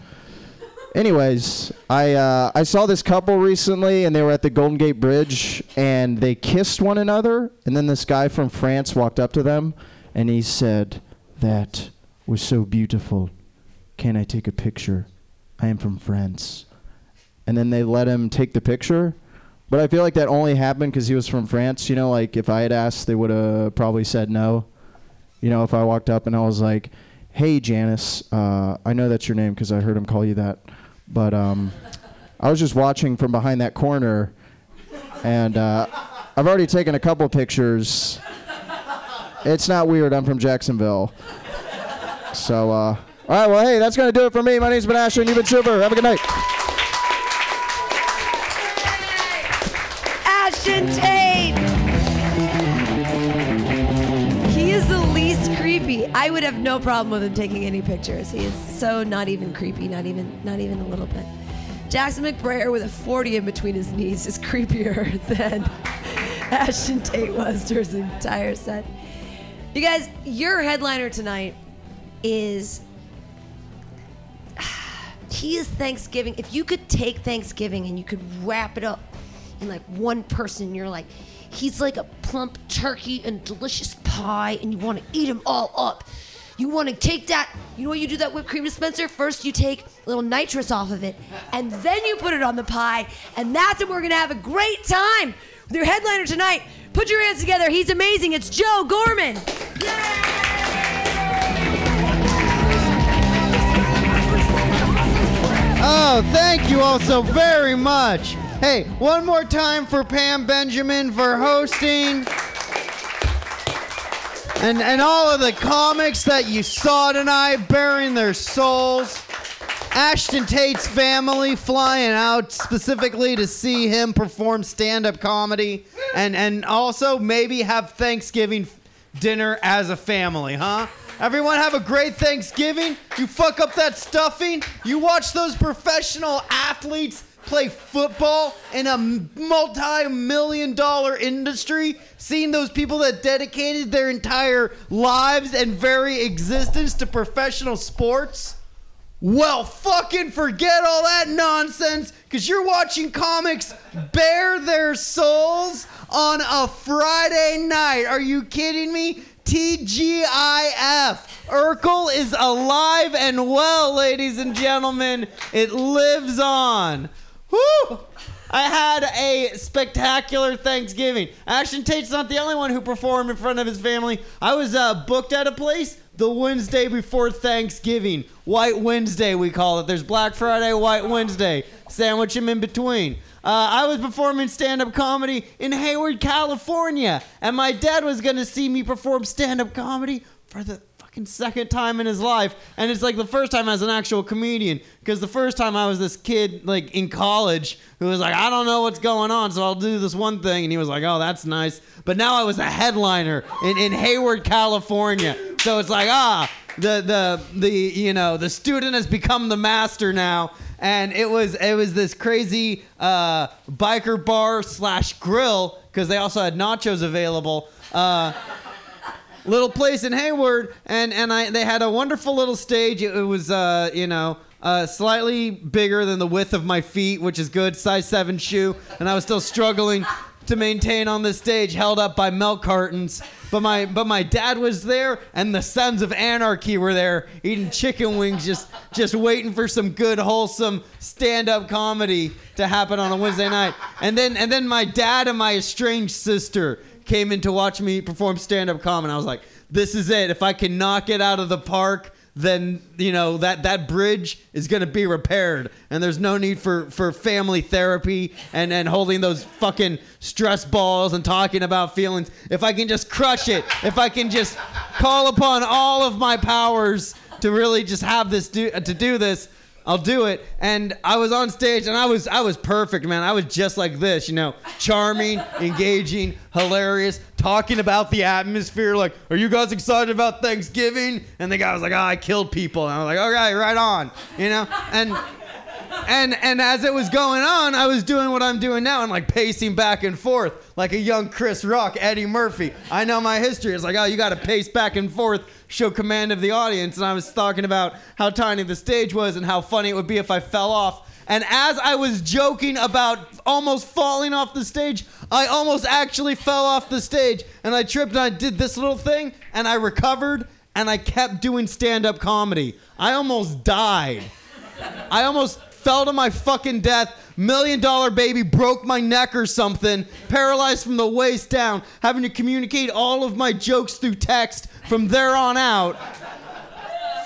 Anyways, I uh, I saw this couple recently, and they were at the Golden Gate Bridge, and they kissed one another. And then this guy from France walked up to them, and he said, "That was so beautiful. Can I take a picture? I am from France." And then they let him take the picture. But I feel like that only happened because he was from France. You know, like if I had asked, they would have probably said no. You know, if I walked up and I was like, "Hey, Janice, uh, I know that's your name because I heard him call you that." But um, I was just watching from behind that corner, and uh, I've already taken a couple pictures. It's not weird. I'm from Jacksonville. So, uh, all right. Well, hey, that's gonna do it for me. My name's Ben Asher, and you've been super. Have a good night. Would have no problem with him taking any pictures. He is so not even creepy, not even not even a little bit. Jackson McBrayer with a 40 in between his knees is creepier [LAUGHS] than [LAUGHS] Ashton Tate was during his entire set. You guys, your headliner tonight is [SIGHS] he is Thanksgiving. If you could take Thanksgiving and you could wrap it up in like one person, you're like, he's like a plump turkey and delicious pie, and you want to eat him all up. You want to take that, you know what you do that whipped cream dispenser? First, you take a little nitrous off of it, and then you put it on the pie, and that's when we're going to have a great time with your headliner tonight. Put your hands together. He's amazing. It's Joe Gorman. Oh, thank you all so very much. Hey, one more time for Pam Benjamin for hosting. And, and all of the comics that you saw tonight baring their souls. Ashton Tate's family flying out specifically to see him perform stand up comedy and, and also maybe have Thanksgiving dinner as a family, huh? Everyone have a great Thanksgiving. You fuck up that stuffing. You watch those professional athletes play football in a multi million dollar industry. Seeing those people that dedicated their entire lives and very existence to professional sports. Well, fucking forget all that nonsense because you're watching comics bare their souls on a Friday night. Are you kidding me? TGIF. Urkel is alive and well, ladies and gentlemen. It lives on. Woo! I had a spectacular Thanksgiving. Ashton Tate's not the only one who performed in front of his family. I was uh, booked at a place the Wednesday before Thanksgiving. White Wednesday, we call it. There's Black Friday, White Wednesday. Sandwich them in between. Uh, I was performing stand up comedy in Hayward, California. And my dad was going to see me perform stand up comedy for the fucking second time in his life. And it's like the first time as an actual comedian. Because the first time I was this kid, like in college, who was like, I don't know what's going on, so I'll do this one thing. And he was like, oh, that's nice. But now I was a headliner in, in Hayward, California. So it's like, ah, the, the, the, you know, the student has become the master now. And it was it was this crazy uh, biker bar slash grill because they also had nachos available. Uh, little place in Hayward, and and I they had a wonderful little stage. It, it was uh, you know. Uh, slightly bigger than the width of my feet, which is good, size seven shoe, and I was still struggling to maintain on the stage, held up by milk cartons. But my but my dad was there, and the Sons of Anarchy were there, eating chicken wings, just just waiting for some good, wholesome stand-up comedy to happen on a Wednesday night. And then and then my dad and my estranged sister came in to watch me perform stand-up comedy. I was like, this is it. If I can knock it out of the park then you know that that bridge is going to be repaired and there's no need for for family therapy and and holding those fucking stress balls and talking about feelings if i can just crush it if i can just call upon all of my powers to really just have this do to do this I'll do it. And I was on stage and I was I was perfect, man. I was just like this, you know, charming, [LAUGHS] engaging, hilarious, talking about the atmosphere. Like, are you guys excited about Thanksgiving? And the guy was like, oh, I killed people. And I was like, okay, right on, you know. And and and as it was going on, I was doing what I'm doing now. I'm like pacing back and forth like a young Chris Rock, Eddie Murphy. I know my history. It's like, oh, you got to pace back and forth, show command of the audience. And I was talking about how tiny the stage was and how funny it would be if I fell off. And as I was joking about almost falling off the stage, I almost actually fell off the stage and I tripped and I did this little thing and I recovered and I kept doing stand up comedy. I almost died. I almost fell to my fucking death. Million dollar baby broke my neck or something. Paralyzed from the waist down. Having to communicate all of my jokes through text from there on out.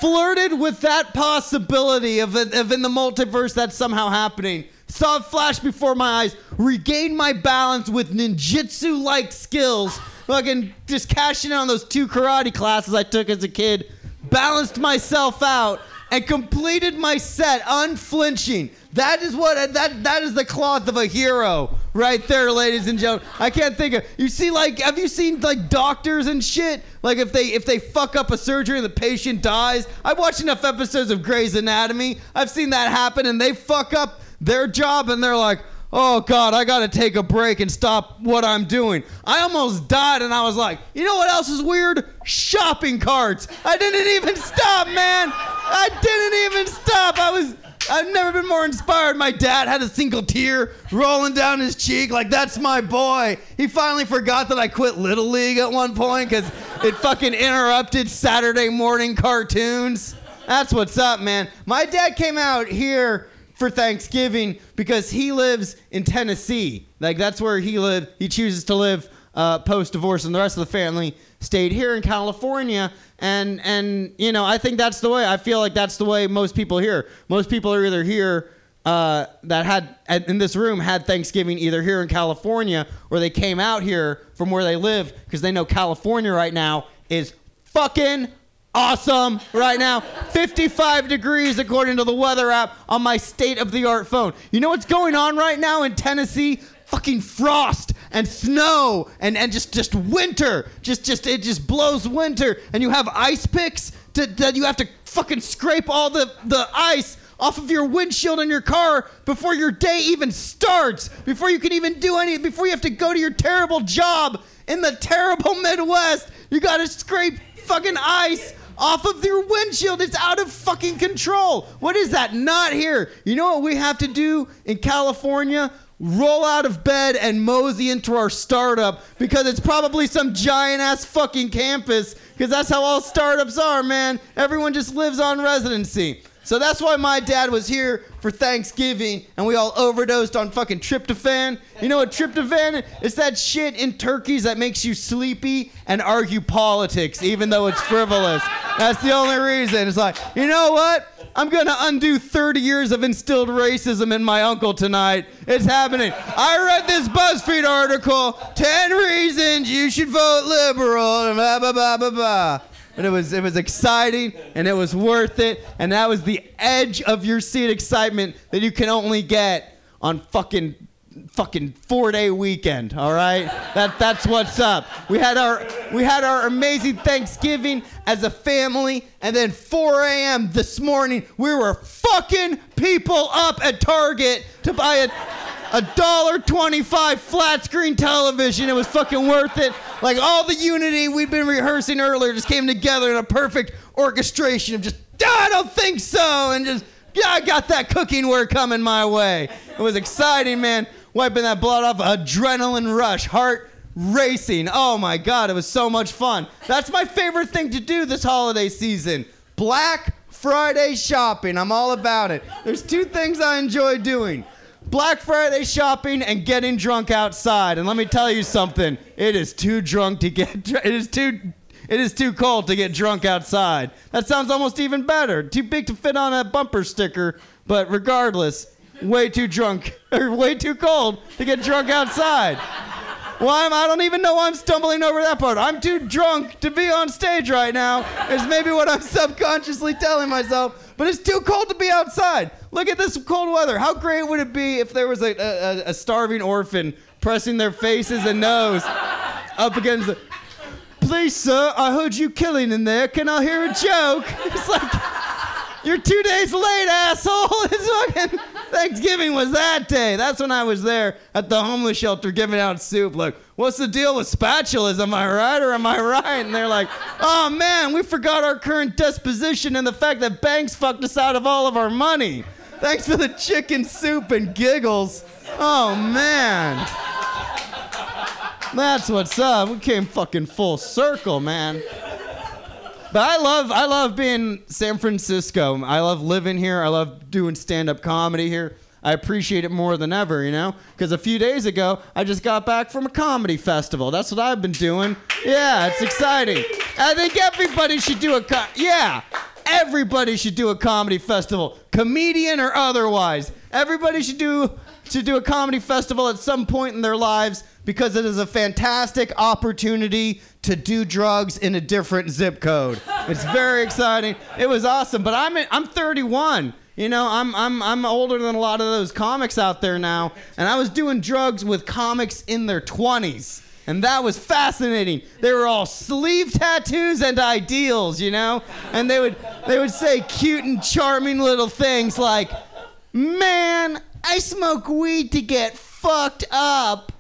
Flirted with that possibility of, of in the multiverse that's somehow happening. Saw it flash before my eyes. Regained my balance with ninjutsu like skills. Fucking just cashing in on those two karate classes I took as a kid. Balanced myself out and completed my set unflinching. That is what that that is the cloth of a hero right there, ladies and gentlemen. I can't think of you see like have you seen like doctors and shit? Like if they if they fuck up a surgery and the patient dies. I've watched enough episodes of Grey's Anatomy. I've seen that happen and they fuck up their job and they're like, oh God, I gotta take a break and stop what I'm doing. I almost died and I was like, you know what else is weird? Shopping carts. I didn't even stop, man. I didn't even stop. I was. I've never been more inspired. My dad had a single tear rolling down his cheek, like, that's my boy. He finally forgot that I quit Little League at one point because it fucking interrupted Saturday morning cartoons. That's what's up, man. My dad came out here for Thanksgiving because he lives in Tennessee. Like, that's where he lived. He chooses to live uh, post divorce, and the rest of the family stayed here in California. And and you know, I think that's the way. I feel like that's the way most people here. Most people are either here uh, that had in this room had Thanksgiving either here in California or they came out here from where they live because they know California right now is fucking awesome right now. 55 degrees according to the weather app on my state of the art phone. You know what's going on right now in Tennessee? Fucking frost and snow and, and just, just winter. Just just it just blows winter. And you have ice picks to, that you have to fucking scrape all the, the ice off of your windshield in your car before your day even starts, before you can even do any, before you have to go to your terrible job in the terrible [LAUGHS] Midwest. You gotta scrape fucking ice off of your windshield. It's out of fucking control. What is that? Not here. You know what we have to do in California? Roll out of bed and mosey into our startup because it's probably some giant ass fucking campus because that's how all startups are, man. Everyone just lives on residency. So that's why my dad was here for Thanksgiving and we all overdosed on fucking tryptophan. You know what tryptophan is? It's that shit in turkeys that makes you sleepy and argue politics, even though it's frivolous. That's the only reason. It's like, you know what? I'm gonna undo 30 years of instilled racism in my uncle tonight. It's happening. I read this BuzzFeed article 10 reasons you should vote liberal, blah, blah, blah, blah, blah. And it was it was exciting and it was worth it. And that was the edge of your seat excitement that you can only get on fucking fucking four day weekend. All right, that that's what's up. We had our we had our amazing Thanksgiving as a family, and then 4 a.m. this morning we were fucking people up at Target to buy a a dollar twenty-five flat screen television. It was fucking worth it. Like all the unity we'd been rehearsing earlier just came together in a perfect orchestration of just, "Ah, I don't think so, and just, yeah, I got that cooking ware coming my way. It was exciting, man. Wiping that blood off, adrenaline rush, heart racing. Oh my God, it was so much fun. That's my favorite thing to do this holiday season. Black Friday shopping. I'm all about it. There's two things I enjoy doing. Black Friday shopping and getting drunk outside. And let me tell you something. It is too drunk to get [LAUGHS] it is too it is too cold to get drunk outside. That sounds almost even better. Too big to fit on a bumper sticker, but regardless, way too drunk [LAUGHS] or way too cold to get drunk outside. Well, I'm, I don't even know why I'm stumbling over that part. I'm too drunk to be on stage right now. Is maybe what I'm [LAUGHS] subconsciously telling myself. But it's too cold to be outside. Look at this cold weather. How great would it be if there was a, a, a starving orphan pressing their faces and nose up against the. Please, sir, I heard you killing in there. Can I hear a joke? [LAUGHS] It's like. You're two days late, asshole. [LAUGHS] It's fucking Thanksgiving was that day. That's when I was there at the homeless shelter giving out soup. Like, what's the deal with spatulas? Am I right or am I right? And they're like, oh man, we forgot our current disposition and the fact that banks fucked us out of all of our money. Thanks for the chicken soup and giggles. Oh man. That's what's up. We came fucking full circle, man. But I love I love being San Francisco. I love living here. I love doing stand-up comedy here. I appreciate it more than ever, you know? Because a few days ago, I just got back from a comedy festival. That's what I've been doing. Yeah, it's exciting. I think everybody should do a co- yeah. Everybody should do a comedy festival, comedian or otherwise. Everybody should do should do a comedy festival at some point in their lives because it is a fantastic opportunity to do drugs in a different zip code. It's very exciting. It was awesome, but I'm I'm 31. You know, I'm I'm I'm older than a lot of those comics out there now, and I was doing drugs with comics in their 20s. And that was fascinating. They were all sleeve tattoos and ideals, you know? And they would they would say cute and charming little things like, "Man, I smoke weed to get fucked up.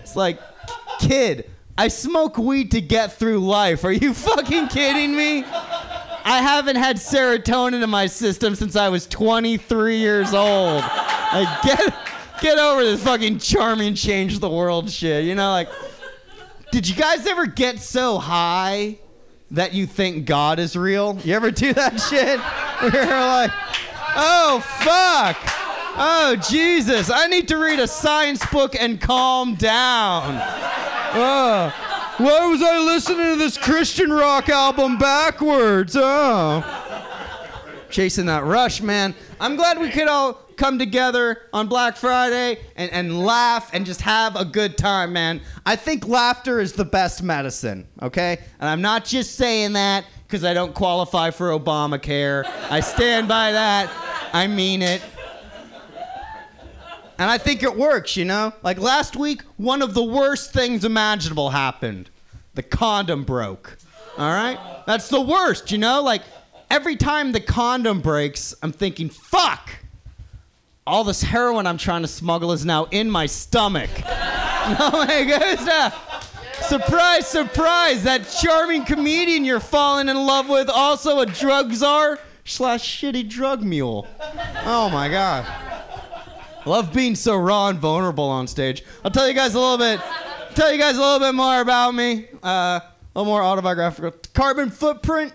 It's like, kid, I smoke weed to get through life. Are you fucking kidding me? I haven't had serotonin in my system since I was 23 years old. Like, get, get over this fucking charming change the world shit. You know, like, did you guys ever get so high that you think God is real? You ever do that [LAUGHS] shit? You're like, oh, fuck. Oh, Jesus. I need to read a science book and calm down. Oh. Why was I listening to this Christian rock album backwards? Oh. Chasing that rush, man. I'm glad we could all come together on Black Friday and, and laugh and just have a good time, man. I think laughter is the best medicine, okay? And I'm not just saying that because I don't qualify for Obamacare. I stand by that. I mean it. And I think it works, you know? Like last week, one of the worst things imaginable happened. The condom broke. All right? That's the worst, you know? Like every time the condom breaks, I'm thinking, fuck! All this heroin I'm trying to smuggle is now in my stomach. no [LAUGHS] oh my goodness. Surprise, surprise! That charming comedian you're falling in love with, also a drug czar slash shitty drug mule. Oh my god. Love being so raw and vulnerable on stage. I'll tell you guys a little bit. Tell you guys a little bit more about me. Uh, a little more autobiographical. Carbon footprint,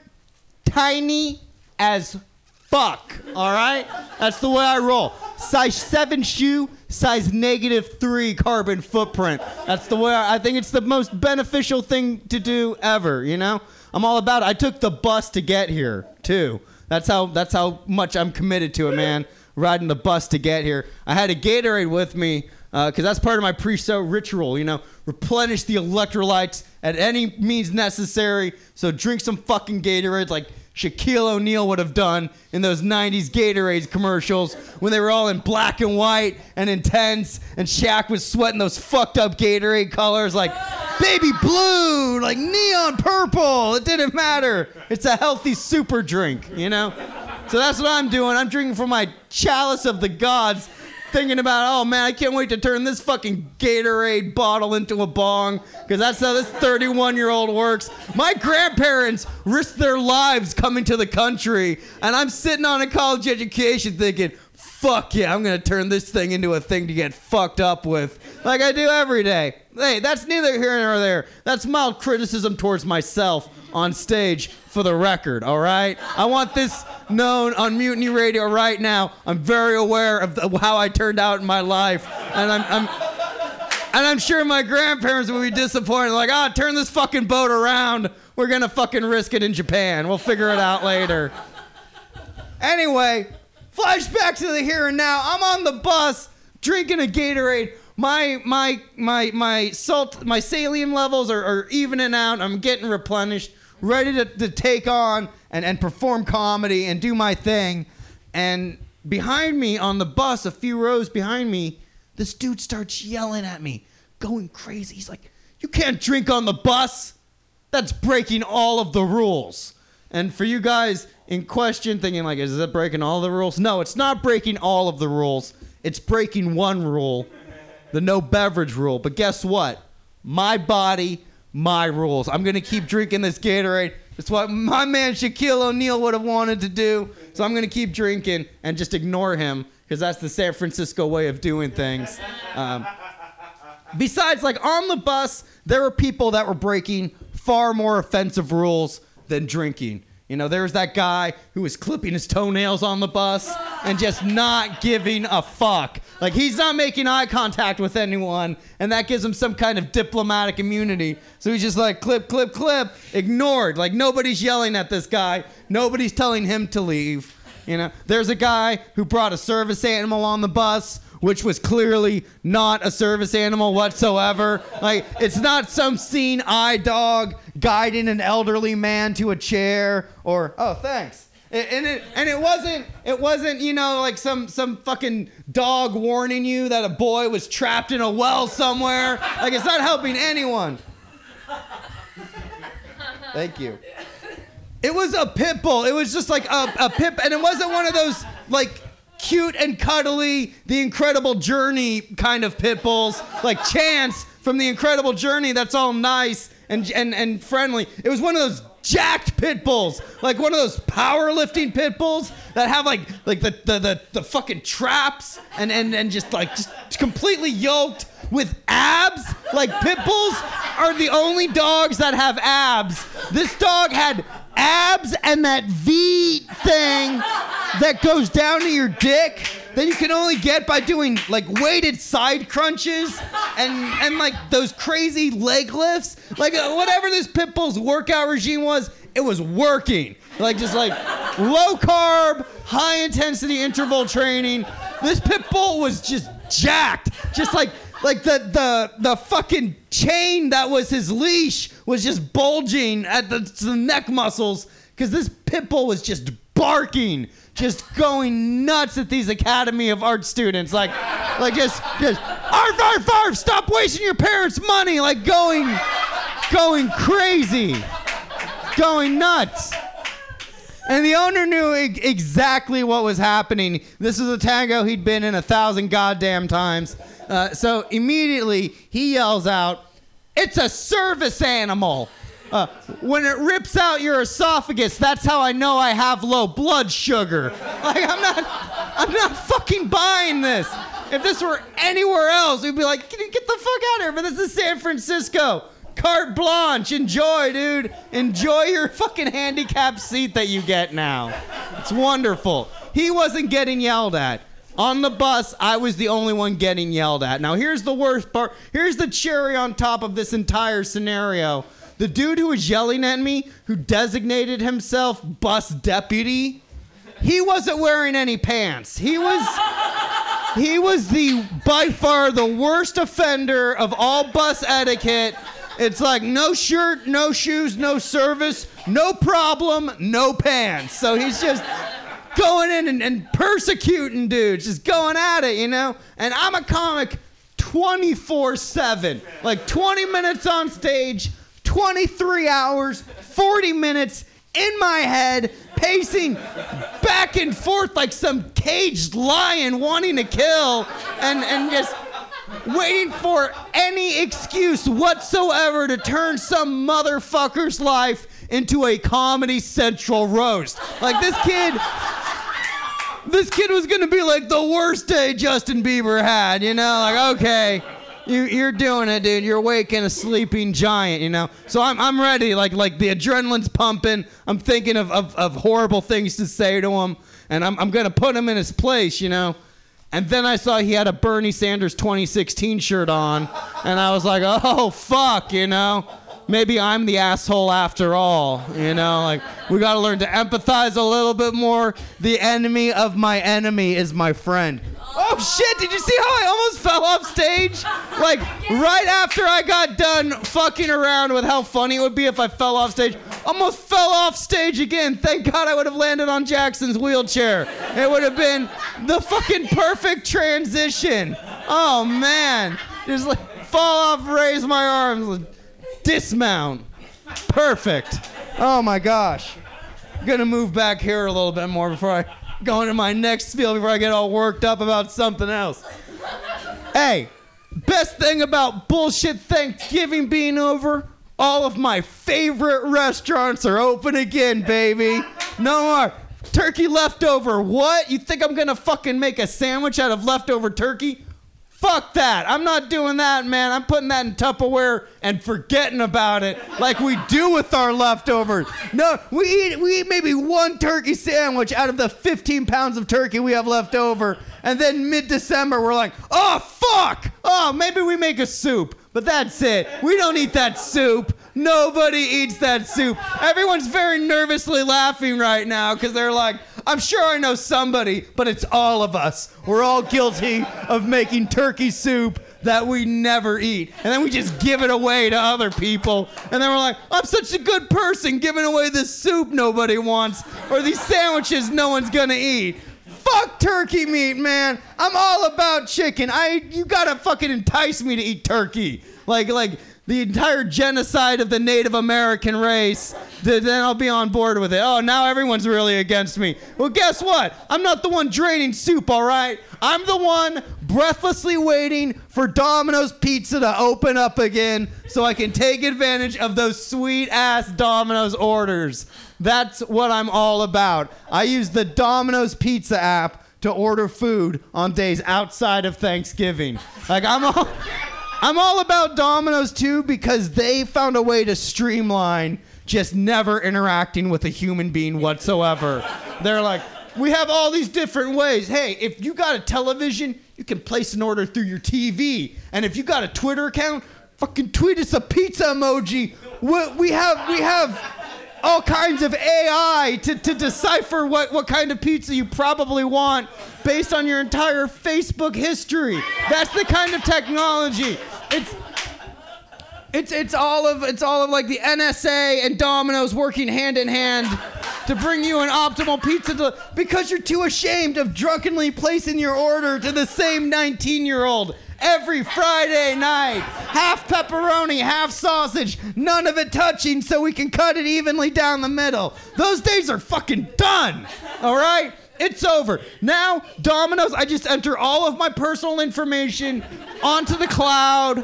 tiny as fuck. All right, that's the way I roll. Size seven shoe, size negative three carbon footprint. That's the way I, I think it's the most beneficial thing to do ever. You know, I'm all about it. I took the bus to get here too. That's how. That's how much I'm committed to it, man riding the bus to get here. I had a Gatorade with me uh, because that's part of my pre-show ritual. You know, replenish the electrolytes at any means necessary. So drink some fucking Gatorades like Shaquille O'Neal would have done in those 90s Gatorade commercials when they were all in black and white and intense, and Shaq was sweating those fucked up Gatorade colors like baby blue, like neon purple. It didn't matter. It's a healthy super drink, you know? So that's what I'm doing. I'm drinking from my chalice of the gods, thinking about, oh man, I can't wait to turn this fucking Gatorade bottle into a bong, because that's how this 31 year old works. My grandparents risked their lives coming to the country, and I'm sitting on a college education thinking, fuck yeah, I'm gonna turn this thing into a thing to get fucked up with, like I do every day. Hey, that's neither here nor there. That's mild criticism towards myself on stage for the record, all right? I want this known on Mutiny Radio right now. I'm very aware of the, how I turned out in my life, and I'm, I'm and I'm sure my grandparents will be disappointed. Like, ah, turn this fucking boat around. We're gonna fucking risk it in Japan. We'll figure it out later. Anyway, flashback to the here and now. I'm on the bus drinking a Gatorade. My my my my salt my salium levels are, are evening out. I'm getting replenished, ready to, to take on and, and perform comedy and do my thing. And behind me on the bus, a few rows behind me, this dude starts yelling at me, going crazy. He's like, You can't drink on the bus. That's breaking all of the rules. And for you guys in question thinking like, is that breaking all the rules? No, it's not breaking all of the rules. It's breaking one rule, the no beverage rule. But guess what? My body, my rules. I'm gonna keep drinking this Gatorade. It's what my man Shaquille O'Neal would have wanted to do. So I'm gonna keep drinking and just ignore him because that's the San Francisco way of doing things. Um, besides, like on the bus, there were people that were breaking far more offensive rules than drinking. You know, there was that guy who was clipping his toenails on the bus and just not giving a fuck. Like, he's not making eye contact with anyone, and that gives him some kind of diplomatic immunity. So he's just like, clip, clip, clip, ignored. Like, nobody's yelling at this guy, nobody's telling him to leave. You know, there's a guy who brought a service animal on the bus, which was clearly not a service animal whatsoever. Like, it's not some seen eye dog guiding an elderly man to a chair or, oh, thanks. And it, and it wasn't it wasn't you know like some some fucking dog warning you that a boy was trapped in a well somewhere like it's not helping anyone. Thank you. It was a pit bull. It was just like a, a pit, and it wasn't one of those like cute and cuddly, the Incredible Journey kind of pit bulls, like Chance from the Incredible Journey. That's all nice and and and friendly. It was one of those jacked pit bulls, like one of those powerlifting pit bulls that have like like the the the, the fucking traps and and and just like just completely yoked with abs. Like pit bulls are the only dogs that have abs. This dog had abs and that V thing that goes down to your dick that you can only get by doing like weighted side crunches and and like those crazy leg lifts. Like uh, whatever this pit bull's workout regime was, it was working. Like just like low carb, high intensity interval training. This pit bull was just jacked. Just like like the the the fucking chain that was his leash was just bulging at the, the neck muscles because this pit bull was just barking, just going nuts at these Academy of Art students, like like just just arf arf arf, stop wasting your parents' money, like going going crazy, going nuts. And the owner knew exactly what was happening. This was a tango he'd been in a thousand goddamn times. Uh, so immediately he yells out, It's a service animal. Uh, when it rips out your esophagus, that's how I know I have low blood sugar. Like I'm not, I'm not fucking buying this. If this were anywhere else, we'd be like, get, the fuck out of here. But this is San Francisco. Carte blanche. Enjoy, dude. Enjoy your fucking handicapped seat that you get now. It's wonderful. He wasn't getting yelled at. On the bus, I was the only one getting yelled at. Now, here's the worst part. Here's the cherry on top of this entire scenario. The dude who was yelling at me, who designated himself bus deputy, he wasn't wearing any pants. He was he was the by far the worst offender of all bus etiquette. It's like no shirt, no shoes, no service, no problem, no pants. So he's just going in and, and persecuting dudes, just going at it, you know? And I'm a comic 24 7. Like 20 minutes on stage, 23 hours, 40 minutes in my head, pacing back and forth like some caged lion wanting to kill, and, and just waiting for any excuse whatsoever to turn some motherfucker's life into a Comedy Central roast. Like this kid. This kid was gonna be like the worst day Justin Bieber had, you know? Like, okay, you, you're doing it, dude. You're waking a sleeping giant, you know? So I'm, I'm ready. Like, like the adrenaline's pumping. I'm thinking of, of, of horrible things to say to him, and I'm, I'm gonna put him in his place, you know? And then I saw he had a Bernie Sanders 2016 shirt on, and I was like, oh, fuck, you know? Maybe I'm the asshole after all, you know? Like, we gotta learn to empathize a little bit more. The enemy of my enemy is my friend. Oh shit, did you see how I almost fell off stage? Like, right after I got done fucking around with how funny it would be if I fell off stage, almost fell off stage again. Thank God I would have landed on Jackson's wheelchair. It would have been the fucking perfect transition. Oh man. Just like fall off, raise my arms, dismount. Perfect. Oh my gosh. I'm gonna move back here a little bit more before I go into my next spiel before I get all worked up about something else. Hey, best thing about bullshit Thanksgiving being over, all of my favorite restaurants are open again, baby. No more turkey leftover. What? You think I'm gonna fucking make a sandwich out of leftover turkey? Fuck that. I'm not doing that, man. I'm putting that in Tupperware and forgetting about it like we do with our leftovers. No, we eat we eat maybe one turkey sandwich out of the 15 pounds of turkey we have left over. And then mid-December we're like, "Oh fuck. Oh, maybe we make a soup." But that's it. We don't eat that soup. Nobody eats that soup. Everyone's very nervously laughing right now because they're like, I'm sure I know somebody, but it's all of us. We're all guilty of making turkey soup that we never eat. And then we just give it away to other people. And then we're like, I'm such a good person giving away this soup nobody wants or these sandwiches no one's gonna eat. Fuck turkey meat, man. I'm all about chicken. I you gotta fucking entice me to eat turkey. Like like the entire genocide of the Native American race. Then I'll be on board with it. Oh, now everyone's really against me. Well, guess what? I'm not the one draining soup, all right? I'm the one breathlessly waiting for Domino's Pizza to open up again so I can take advantage of those sweet ass Domino's orders. That's what I'm all about. I use the Domino's Pizza app to order food on days outside of Thanksgiving. Like I'm all [LAUGHS] I'm all about Domino's too because they found a way to streamline just never interacting with a human being whatsoever. They're like, we have all these different ways. Hey, if you got a television, you can place an order through your TV. And if you got a Twitter account, fucking tweet us a pizza emoji. We, we have we have all kinds of AI to, to decipher what, what kind of pizza you probably want based on your entire Facebook history. That's the kind of technology. It's it's it's all of it's all of like the NSA and Domino's working hand in hand to bring you an optimal pizza to, because you're too ashamed of drunkenly placing your order to the same 19-year-old every Friday night. Half pepperoni, half sausage, none of it touching so we can cut it evenly down the middle. Those days are fucking done. All right? It's over. Now, Domino's, I just enter all of my personal information onto the cloud.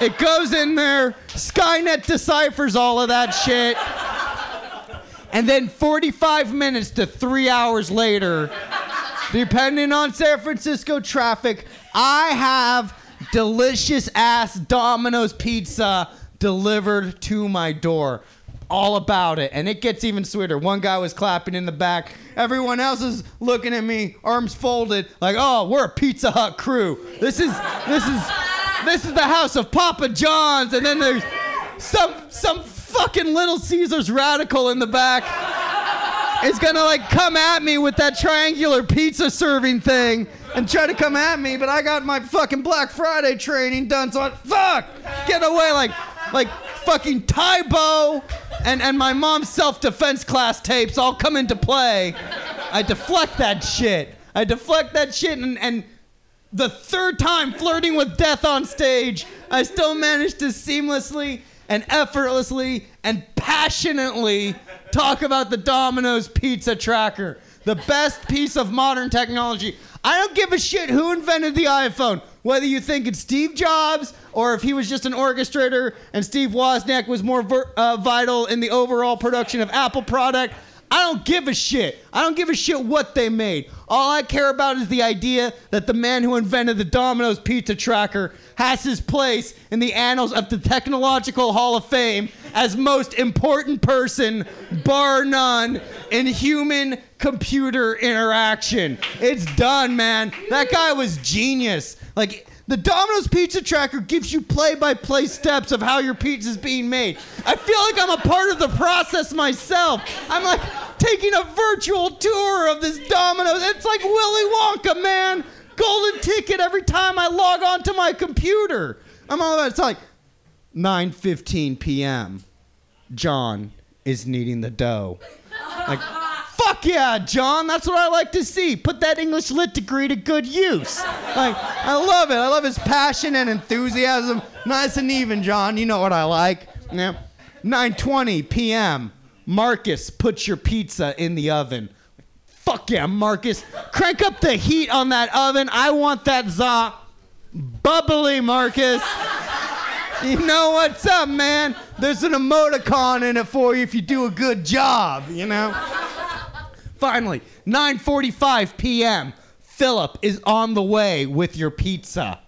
It goes in there. Skynet deciphers all of that shit. And then 45 minutes to three hours later, depending on San Francisco traffic, I have delicious ass Domino's pizza delivered to my door. All about it. And it gets even sweeter. One guy was clapping in the back. Everyone else is looking at me, arms folded, like, oh, we're a Pizza Hut crew. This is this is this is the house of Papa John's, and then there's some some fucking Little Caesars radical in the back is gonna like come at me with that triangular pizza serving thing and try to come at me, but I got my fucking Black Friday training done, so I fuck get away like like fucking Tae Bo and and my mom's self-defense class tapes all come into play. I deflect that shit. I deflect that shit and and the third time flirting with death on stage, I still managed to seamlessly and effortlessly and passionately talk about the Domino's Pizza Tracker, the best piece of modern technology. I don't give a shit who invented the iPhone, whether you think it's Steve Jobs or if he was just an orchestrator and Steve Wozniak was more ver- uh, vital in the overall production of Apple product. I don't give a shit. I don't give a shit what they made. All I care about is the idea that the man who invented the Domino's Pizza Tracker has his place in the annals of the Technological Hall of Fame as most important person, bar none, in human computer interaction. It's done, man. That guy was genius. Like, the Domino's Pizza Tracker gives you play by play steps of how your pizza is being made. I feel like I'm a part of the process myself. I'm like taking a virtual tour of this Domino's. It's like Willy Wonka, man. Golden ticket every time I log onto my computer. I'm all about it. it's like 9:15 p.m. John is kneading the dough. Like Fuck yeah, John. That's what I like to see. Put that English lit degree to good use. Like, I love it. I love his passion and enthusiasm. Nice and even, John. You know what I like. Yeah. 9:20 p.m. Marcus, put your pizza in the oven. Fuck yeah, Marcus. Crank up the heat on that oven. I want that za bubbly, Marcus. You know what's up, man? There's an emoticon in it for you if you do a good job, you know? Finally, 9:45 p.m. Philip is on the way with your pizza.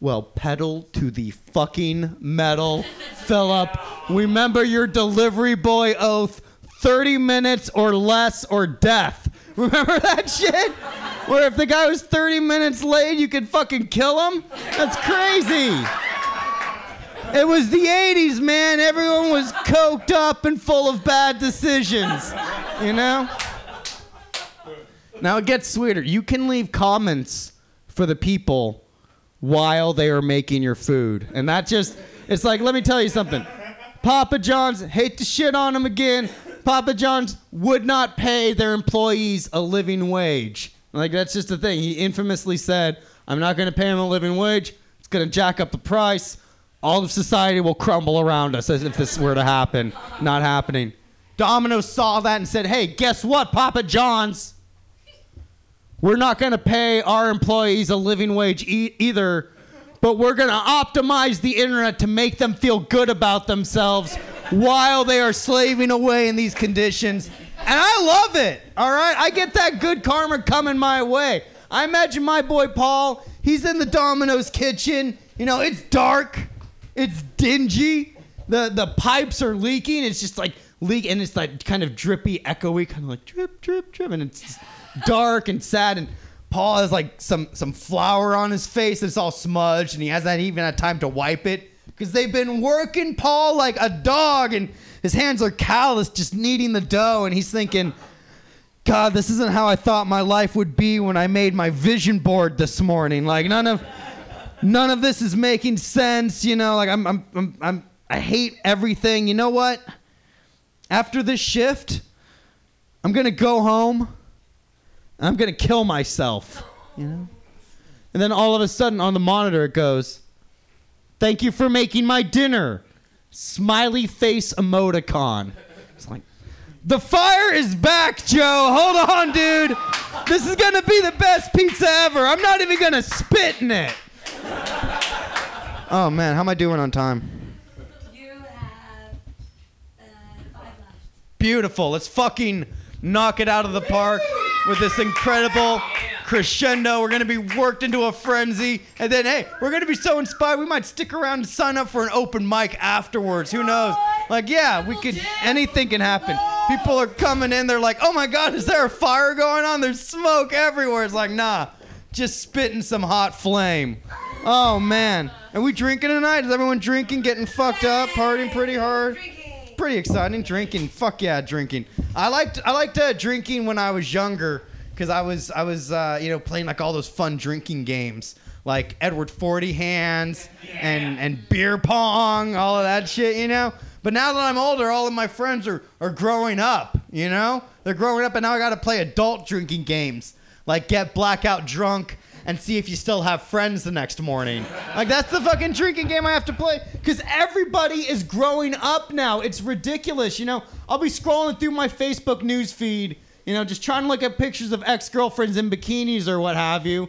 Well, pedal to the fucking metal, Philip. Remember your delivery boy oath 30 minutes or less or death. Remember that shit? Where if the guy was 30 minutes late, you could fucking kill him? That's crazy. It was the 80s, man. Everyone was coked up and full of bad decisions. You know? Now it gets sweeter. You can leave comments for the people while they are making your food. And that just, it's like, let me tell you something. Papa John's, hate to shit on them again. Papa John's would not pay their employees a living wage Like that's just the thing. He infamously said, "I'm not going to pay him a living wage. It's going to jack up the price. All of society will crumble around us if this were to happen. Not happening." Domino saw that and said, "Hey, guess what, Papa John's? We're not going to pay our employees a living wage e- either, but we're going to optimize the internet to make them feel good about themselves while they are slaving away in these conditions. And I love it. All right? I get that good karma coming my way. I imagine my boy Paul, he's in the Domino's kitchen. You know, it's dark, it's dingy, the, the pipes are leaking. It's just like leak, and it's like kind of drippy, echoey, kind of like drip, drip, drip. And it's just dark and sad. And Paul has like some, some flour on his face that's all smudged, and he hasn't even had time to wipe it because they've been working Paul like a dog, and his hands are calloused, just kneading the dough. And he's thinking, God, this isn't how I thought my life would be when I made my vision board this morning. Like none of none of this is making sense, you know, like I'm I'm I'm, I'm I hate everything. You know what? After this shift, I'm going to go home. I'm going to kill myself, you know? And then all of a sudden on the monitor it goes, "Thank you for making my dinner." Smiley face emoticon. It's like the fire is back, Joe. Hold on, dude. This is gonna be the best pizza ever. I'm not even gonna spit in it. Oh man, how am I doing on time? You have uh, the fire left. Beautiful. Let's fucking knock it out of the park with this incredible crescendo. We're gonna be worked into a frenzy, and then hey, we're gonna be so inspired we might stick around and sign up for an open mic afterwards. Who knows? Like, yeah, we could. Anything can happen. People are coming in. They're like, "Oh my God, is there a fire going on? There's smoke everywhere." It's like, nah, just spitting some hot flame. Oh man, are we drinking tonight? Is everyone drinking, getting fucked up, partying pretty hard? Pretty exciting. Drinking, fuck yeah, drinking. I liked I liked uh, drinking when I was younger because I was I was uh, you know playing like all those fun drinking games like Edward Forty Hands and and beer pong, all of that shit, you know. But now that I'm older, all of my friends are are growing up, you know. They're growing up, and now I got to play adult drinking games like get blackout drunk and see if you still have friends the next morning. Like that's the fucking drinking game I have to play cuz everybody is growing up now. It's ridiculous, you know. I'll be scrolling through my Facebook news feed, you know, just trying to look at pictures of ex-girlfriends in bikinis or what have you.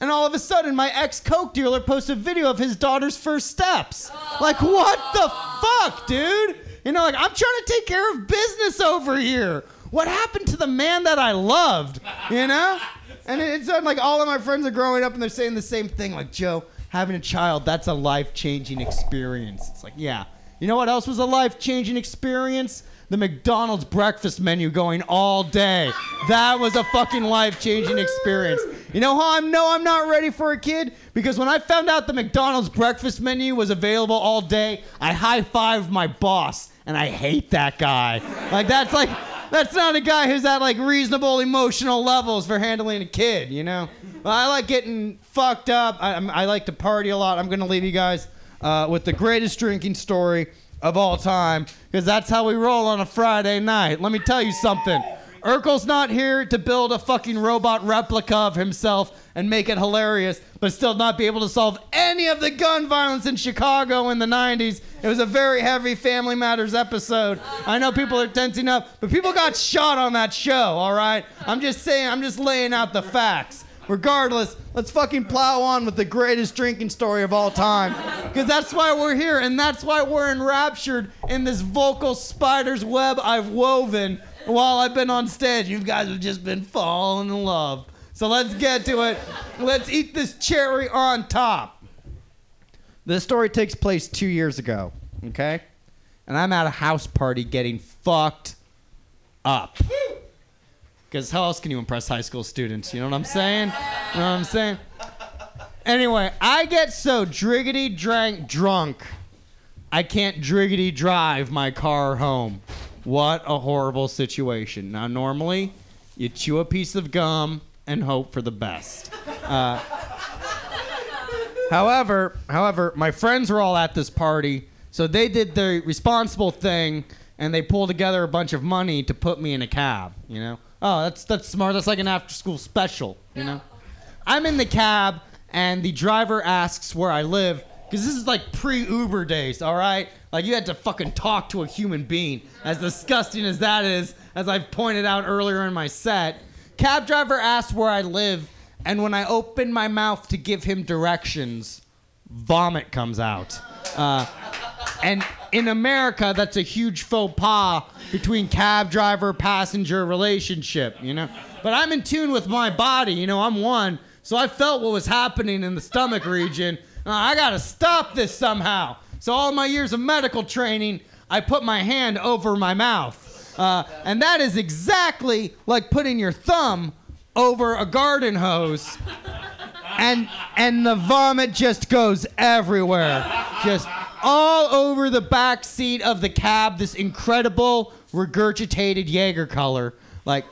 And all of a sudden, my ex Coke dealer posts a video of his daughter's first steps. Like, what the fuck, dude? You know, like, I'm trying to take care of business over here. What happened to the man that I loved? You know? And it's uh, like all of my friends are growing up and they're saying the same thing. Like, Joe, having a child, that's a life changing experience. It's like, yeah. You know what else was a life changing experience? The McDonald's breakfast menu going all day. That was a fucking life changing experience. You know how I know I'm not ready for a kid? Because when I found out the McDonald's breakfast menu was available all day, I high fived my boss, and I hate that guy. Like, that's like, that's not a guy who's at like reasonable emotional levels for handling a kid, you know? I like getting fucked up. I, I'm- like to party a lot. I'm going to leave you guys uh, with the greatest drinking story of all time because that's how we roll on a Friday night. Let me tell you something. Urkel's not here to build a fucking robot replica of himself and make it hilarious, but still not be able to solve any of the gun violence in Chicago in the 90s. It was a very heavy Family Matters episode. I know people are tensing up, but people got shot on that show, all right? I'm just saying, I'm just laying out the facts. Regardless, let's fucking plow on with the greatest drinking story of all time. Because that's why we're here, and that's why we're enraptured in this vocal spider's web I've woven while I've been on stage. You guys have just been falling in love. So let's get to it. Let's eat this cherry on top. The story takes place two years ago, okay? And I'm at a house party getting fucked up. Because how else can you impress high school students? You know what I'm saying? You know what I'm saying? Anyway, I get so driggity drank drunk, I can't driggity drive my car home. What a horrible situation. Now, normally, you chew a piece of gum and hope for the best. Uh, however, however, my friends were all at this party, so they did the responsible thing and they pulled together a bunch of money to put me in a cab. You know, oh, that's that's smart. That's like an after-school special, you know. I'm in the cab, and the driver asks where I live, because this is like pre-Uber days, all right? Like you had to fucking talk to a human being, as disgusting as that is, as I've pointed out earlier in my set. Cab driver asked where I live, and when I open my mouth to give him directions, vomit comes out. Uh, and in America, that's a huge faux pas between cab driver passenger relationship, you know? But I'm in tune with my body, you know, I'm one. So I felt what was happening in the stomach region. Uh, I gotta stop this somehow. So, all my years of medical training, I put my hand over my mouth. Uh, and that is exactly like putting your thumb over a garden hose. And and the vomit just goes everywhere. Just all over the back seat of the cab this incredible regurgitated jaeger color. Like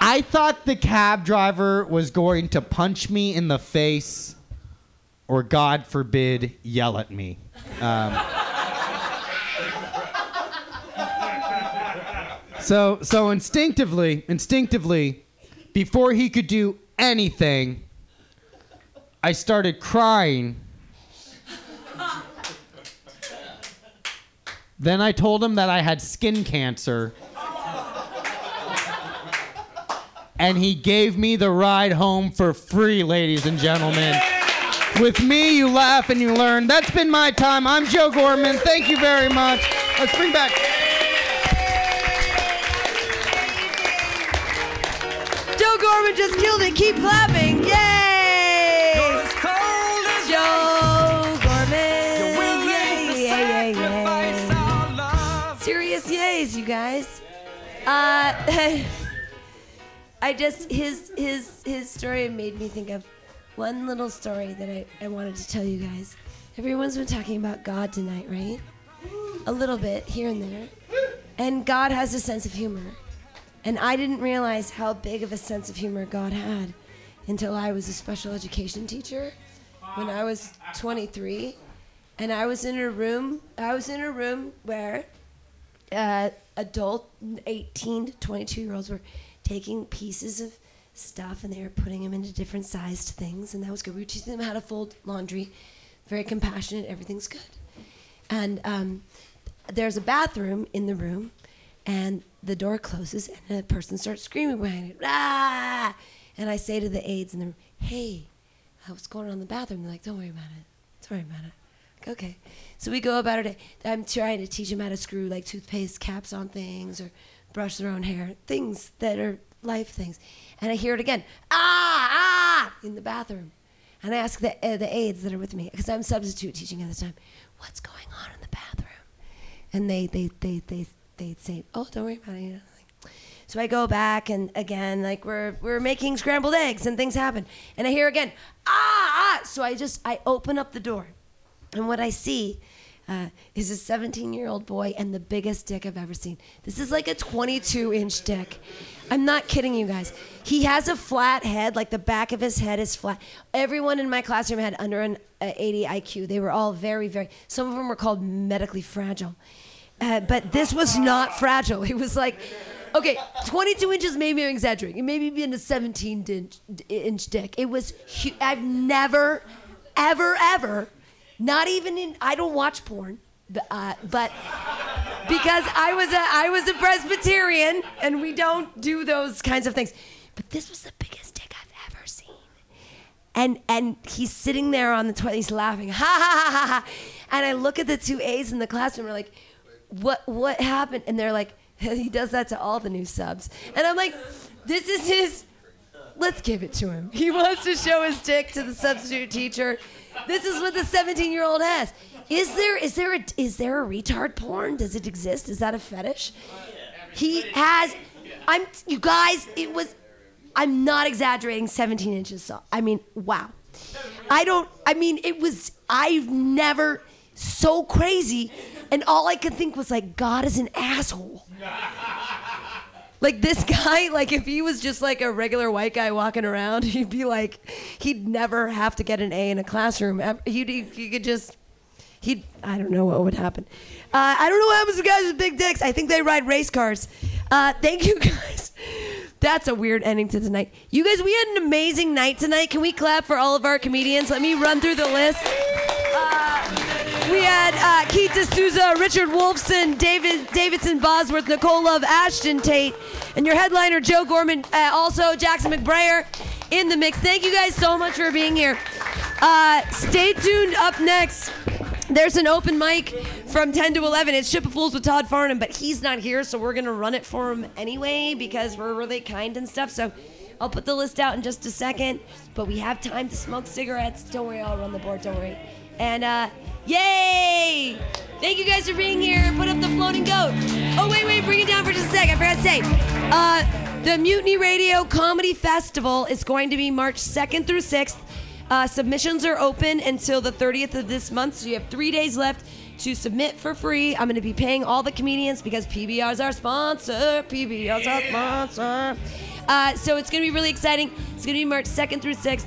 i thought the cab driver was going to punch me in the face or god forbid yell at me um, so so instinctively instinctively before he could do anything, I started crying. Then I told him that I had skin cancer. And he gave me the ride home for free, ladies and gentlemen. With me, you laugh and you learn. That's been my time. I'm Joe Gorman. Thank you very much. Let's bring back. Joe Gorman just killed it. Keep clapping. Yay! Joe Gorman. Yay, yay, yay, yay. Serious yays, you guys. Uh, [LAUGHS] I just his his his story made me think of one little story that I, I wanted to tell you guys. Everyone's been talking about God tonight, right? A little bit here and there. And God has a sense of humor. And I didn't realize how big of a sense of humor God had until I was a special education teacher when I was 23. And I was in a room, I was in a room where uh, adult 18 to 22 year olds were taking pieces of stuff and they were putting them into different sized things. And that was good. We were teaching them how to fold laundry. Very compassionate, everything's good. And um, there's a bathroom in the room and the door closes and a person starts screaming behind it. Ah! And I say to the aides in the room, hey, uh, what's going on in the bathroom? They're like, don't worry about it. Don't worry about it. Okay. So we go about day. I'm trying to teach them how to screw like toothpaste caps on things or brush their own hair, things that are life things. And I hear it again, ah, ah, in the bathroom. And I ask the, uh, the aides that are with me, because I'm substitute teaching at the time, what's going on in the bathroom? And they, they, they, they, they'd say, "Oh, don't worry about it." You know, so I go back and again, like we're we're making scrambled eggs and things happen, and I hear again, "Ah, ah!" So I just I open up the door, and what I see uh, is a 17-year-old boy and the biggest dick I've ever seen. This is like a 22-inch dick. I'm not kidding you guys. He has a flat head, like the back of his head is flat. Everyone in my classroom had under an uh, 80 IQ. They were all very, very. Some of them were called medically fragile. Uh, but this was not fragile. It was like, okay, 22 inches, maybe I'm exaggerating. It maybe been a 17 inch, inch dick. It was, hu- I've never, ever, ever, not even in, I don't watch porn, but, uh, but because I was a, I was a Presbyterian and we don't do those kinds of things. But this was the biggest dick I've ever seen. And, and he's sitting there on the toilet, he's laughing, [LAUGHS] ha ha ha ha ha. And I look at the two A's in the classroom, and we're like, what what happened? And they're like, [LAUGHS] he does that to all the new subs. And I'm like, this is his. Let's give it to him. He wants to show his dick to the substitute teacher. This is what the 17 year old has. Is there is there a is there a retard porn? Does it exist? Is that a fetish? He has. I'm you guys. It was. I'm not exaggerating. 17 inches. So I mean, wow. I don't. I mean, it was. I've never so crazy, and all I could think was like, God is an asshole. Like this [LAUGHS] guy, like if he was just like a regular white guy walking around, [LAUGHS] he'd be like, he'd never have to get an A in a classroom. He'd, he could just, he'd, I don't know what would happen. Uh, I don't know what happens to guys with big dicks. I think they ride race cars. Uh, thank you [LAUGHS] guys. That's a weird ending to tonight. You guys, we had an amazing night tonight. Can we clap for all of our comedians? Let me run through the list. Uh, we had uh, Keith D'Souza, Richard Wolfson, David Davidson Bosworth, Nicole Love, Ashton Tate, and your headliner Joe Gorman. Uh, also Jackson McBrayer in the mix. Thank you guys so much for being here. Uh, stay tuned. Up next, there's an open mic from 10 to 11. It's Ship of Fools with Todd Farnham, but he's not here, so we're gonna run it for him anyway because we're really kind and stuff. So. I'll put the list out in just a second, but we have time to smoke cigarettes. Don't worry, I'll run the board. Don't worry. And uh, yay! Thank you guys for being here. Put up the floating goat. Oh wait, wait, bring it down for just a sec. I forgot to say. Uh, the Mutiny Radio Comedy Festival is going to be March 2nd through 6th. Uh, submissions are open until the 30th of this month, so you have three days left to submit for free. I'm going to be paying all the comedians because PBR is our sponsor. PBR is our sponsor. Uh, so it's going to be really exciting. It's going to be March 2nd through 6th.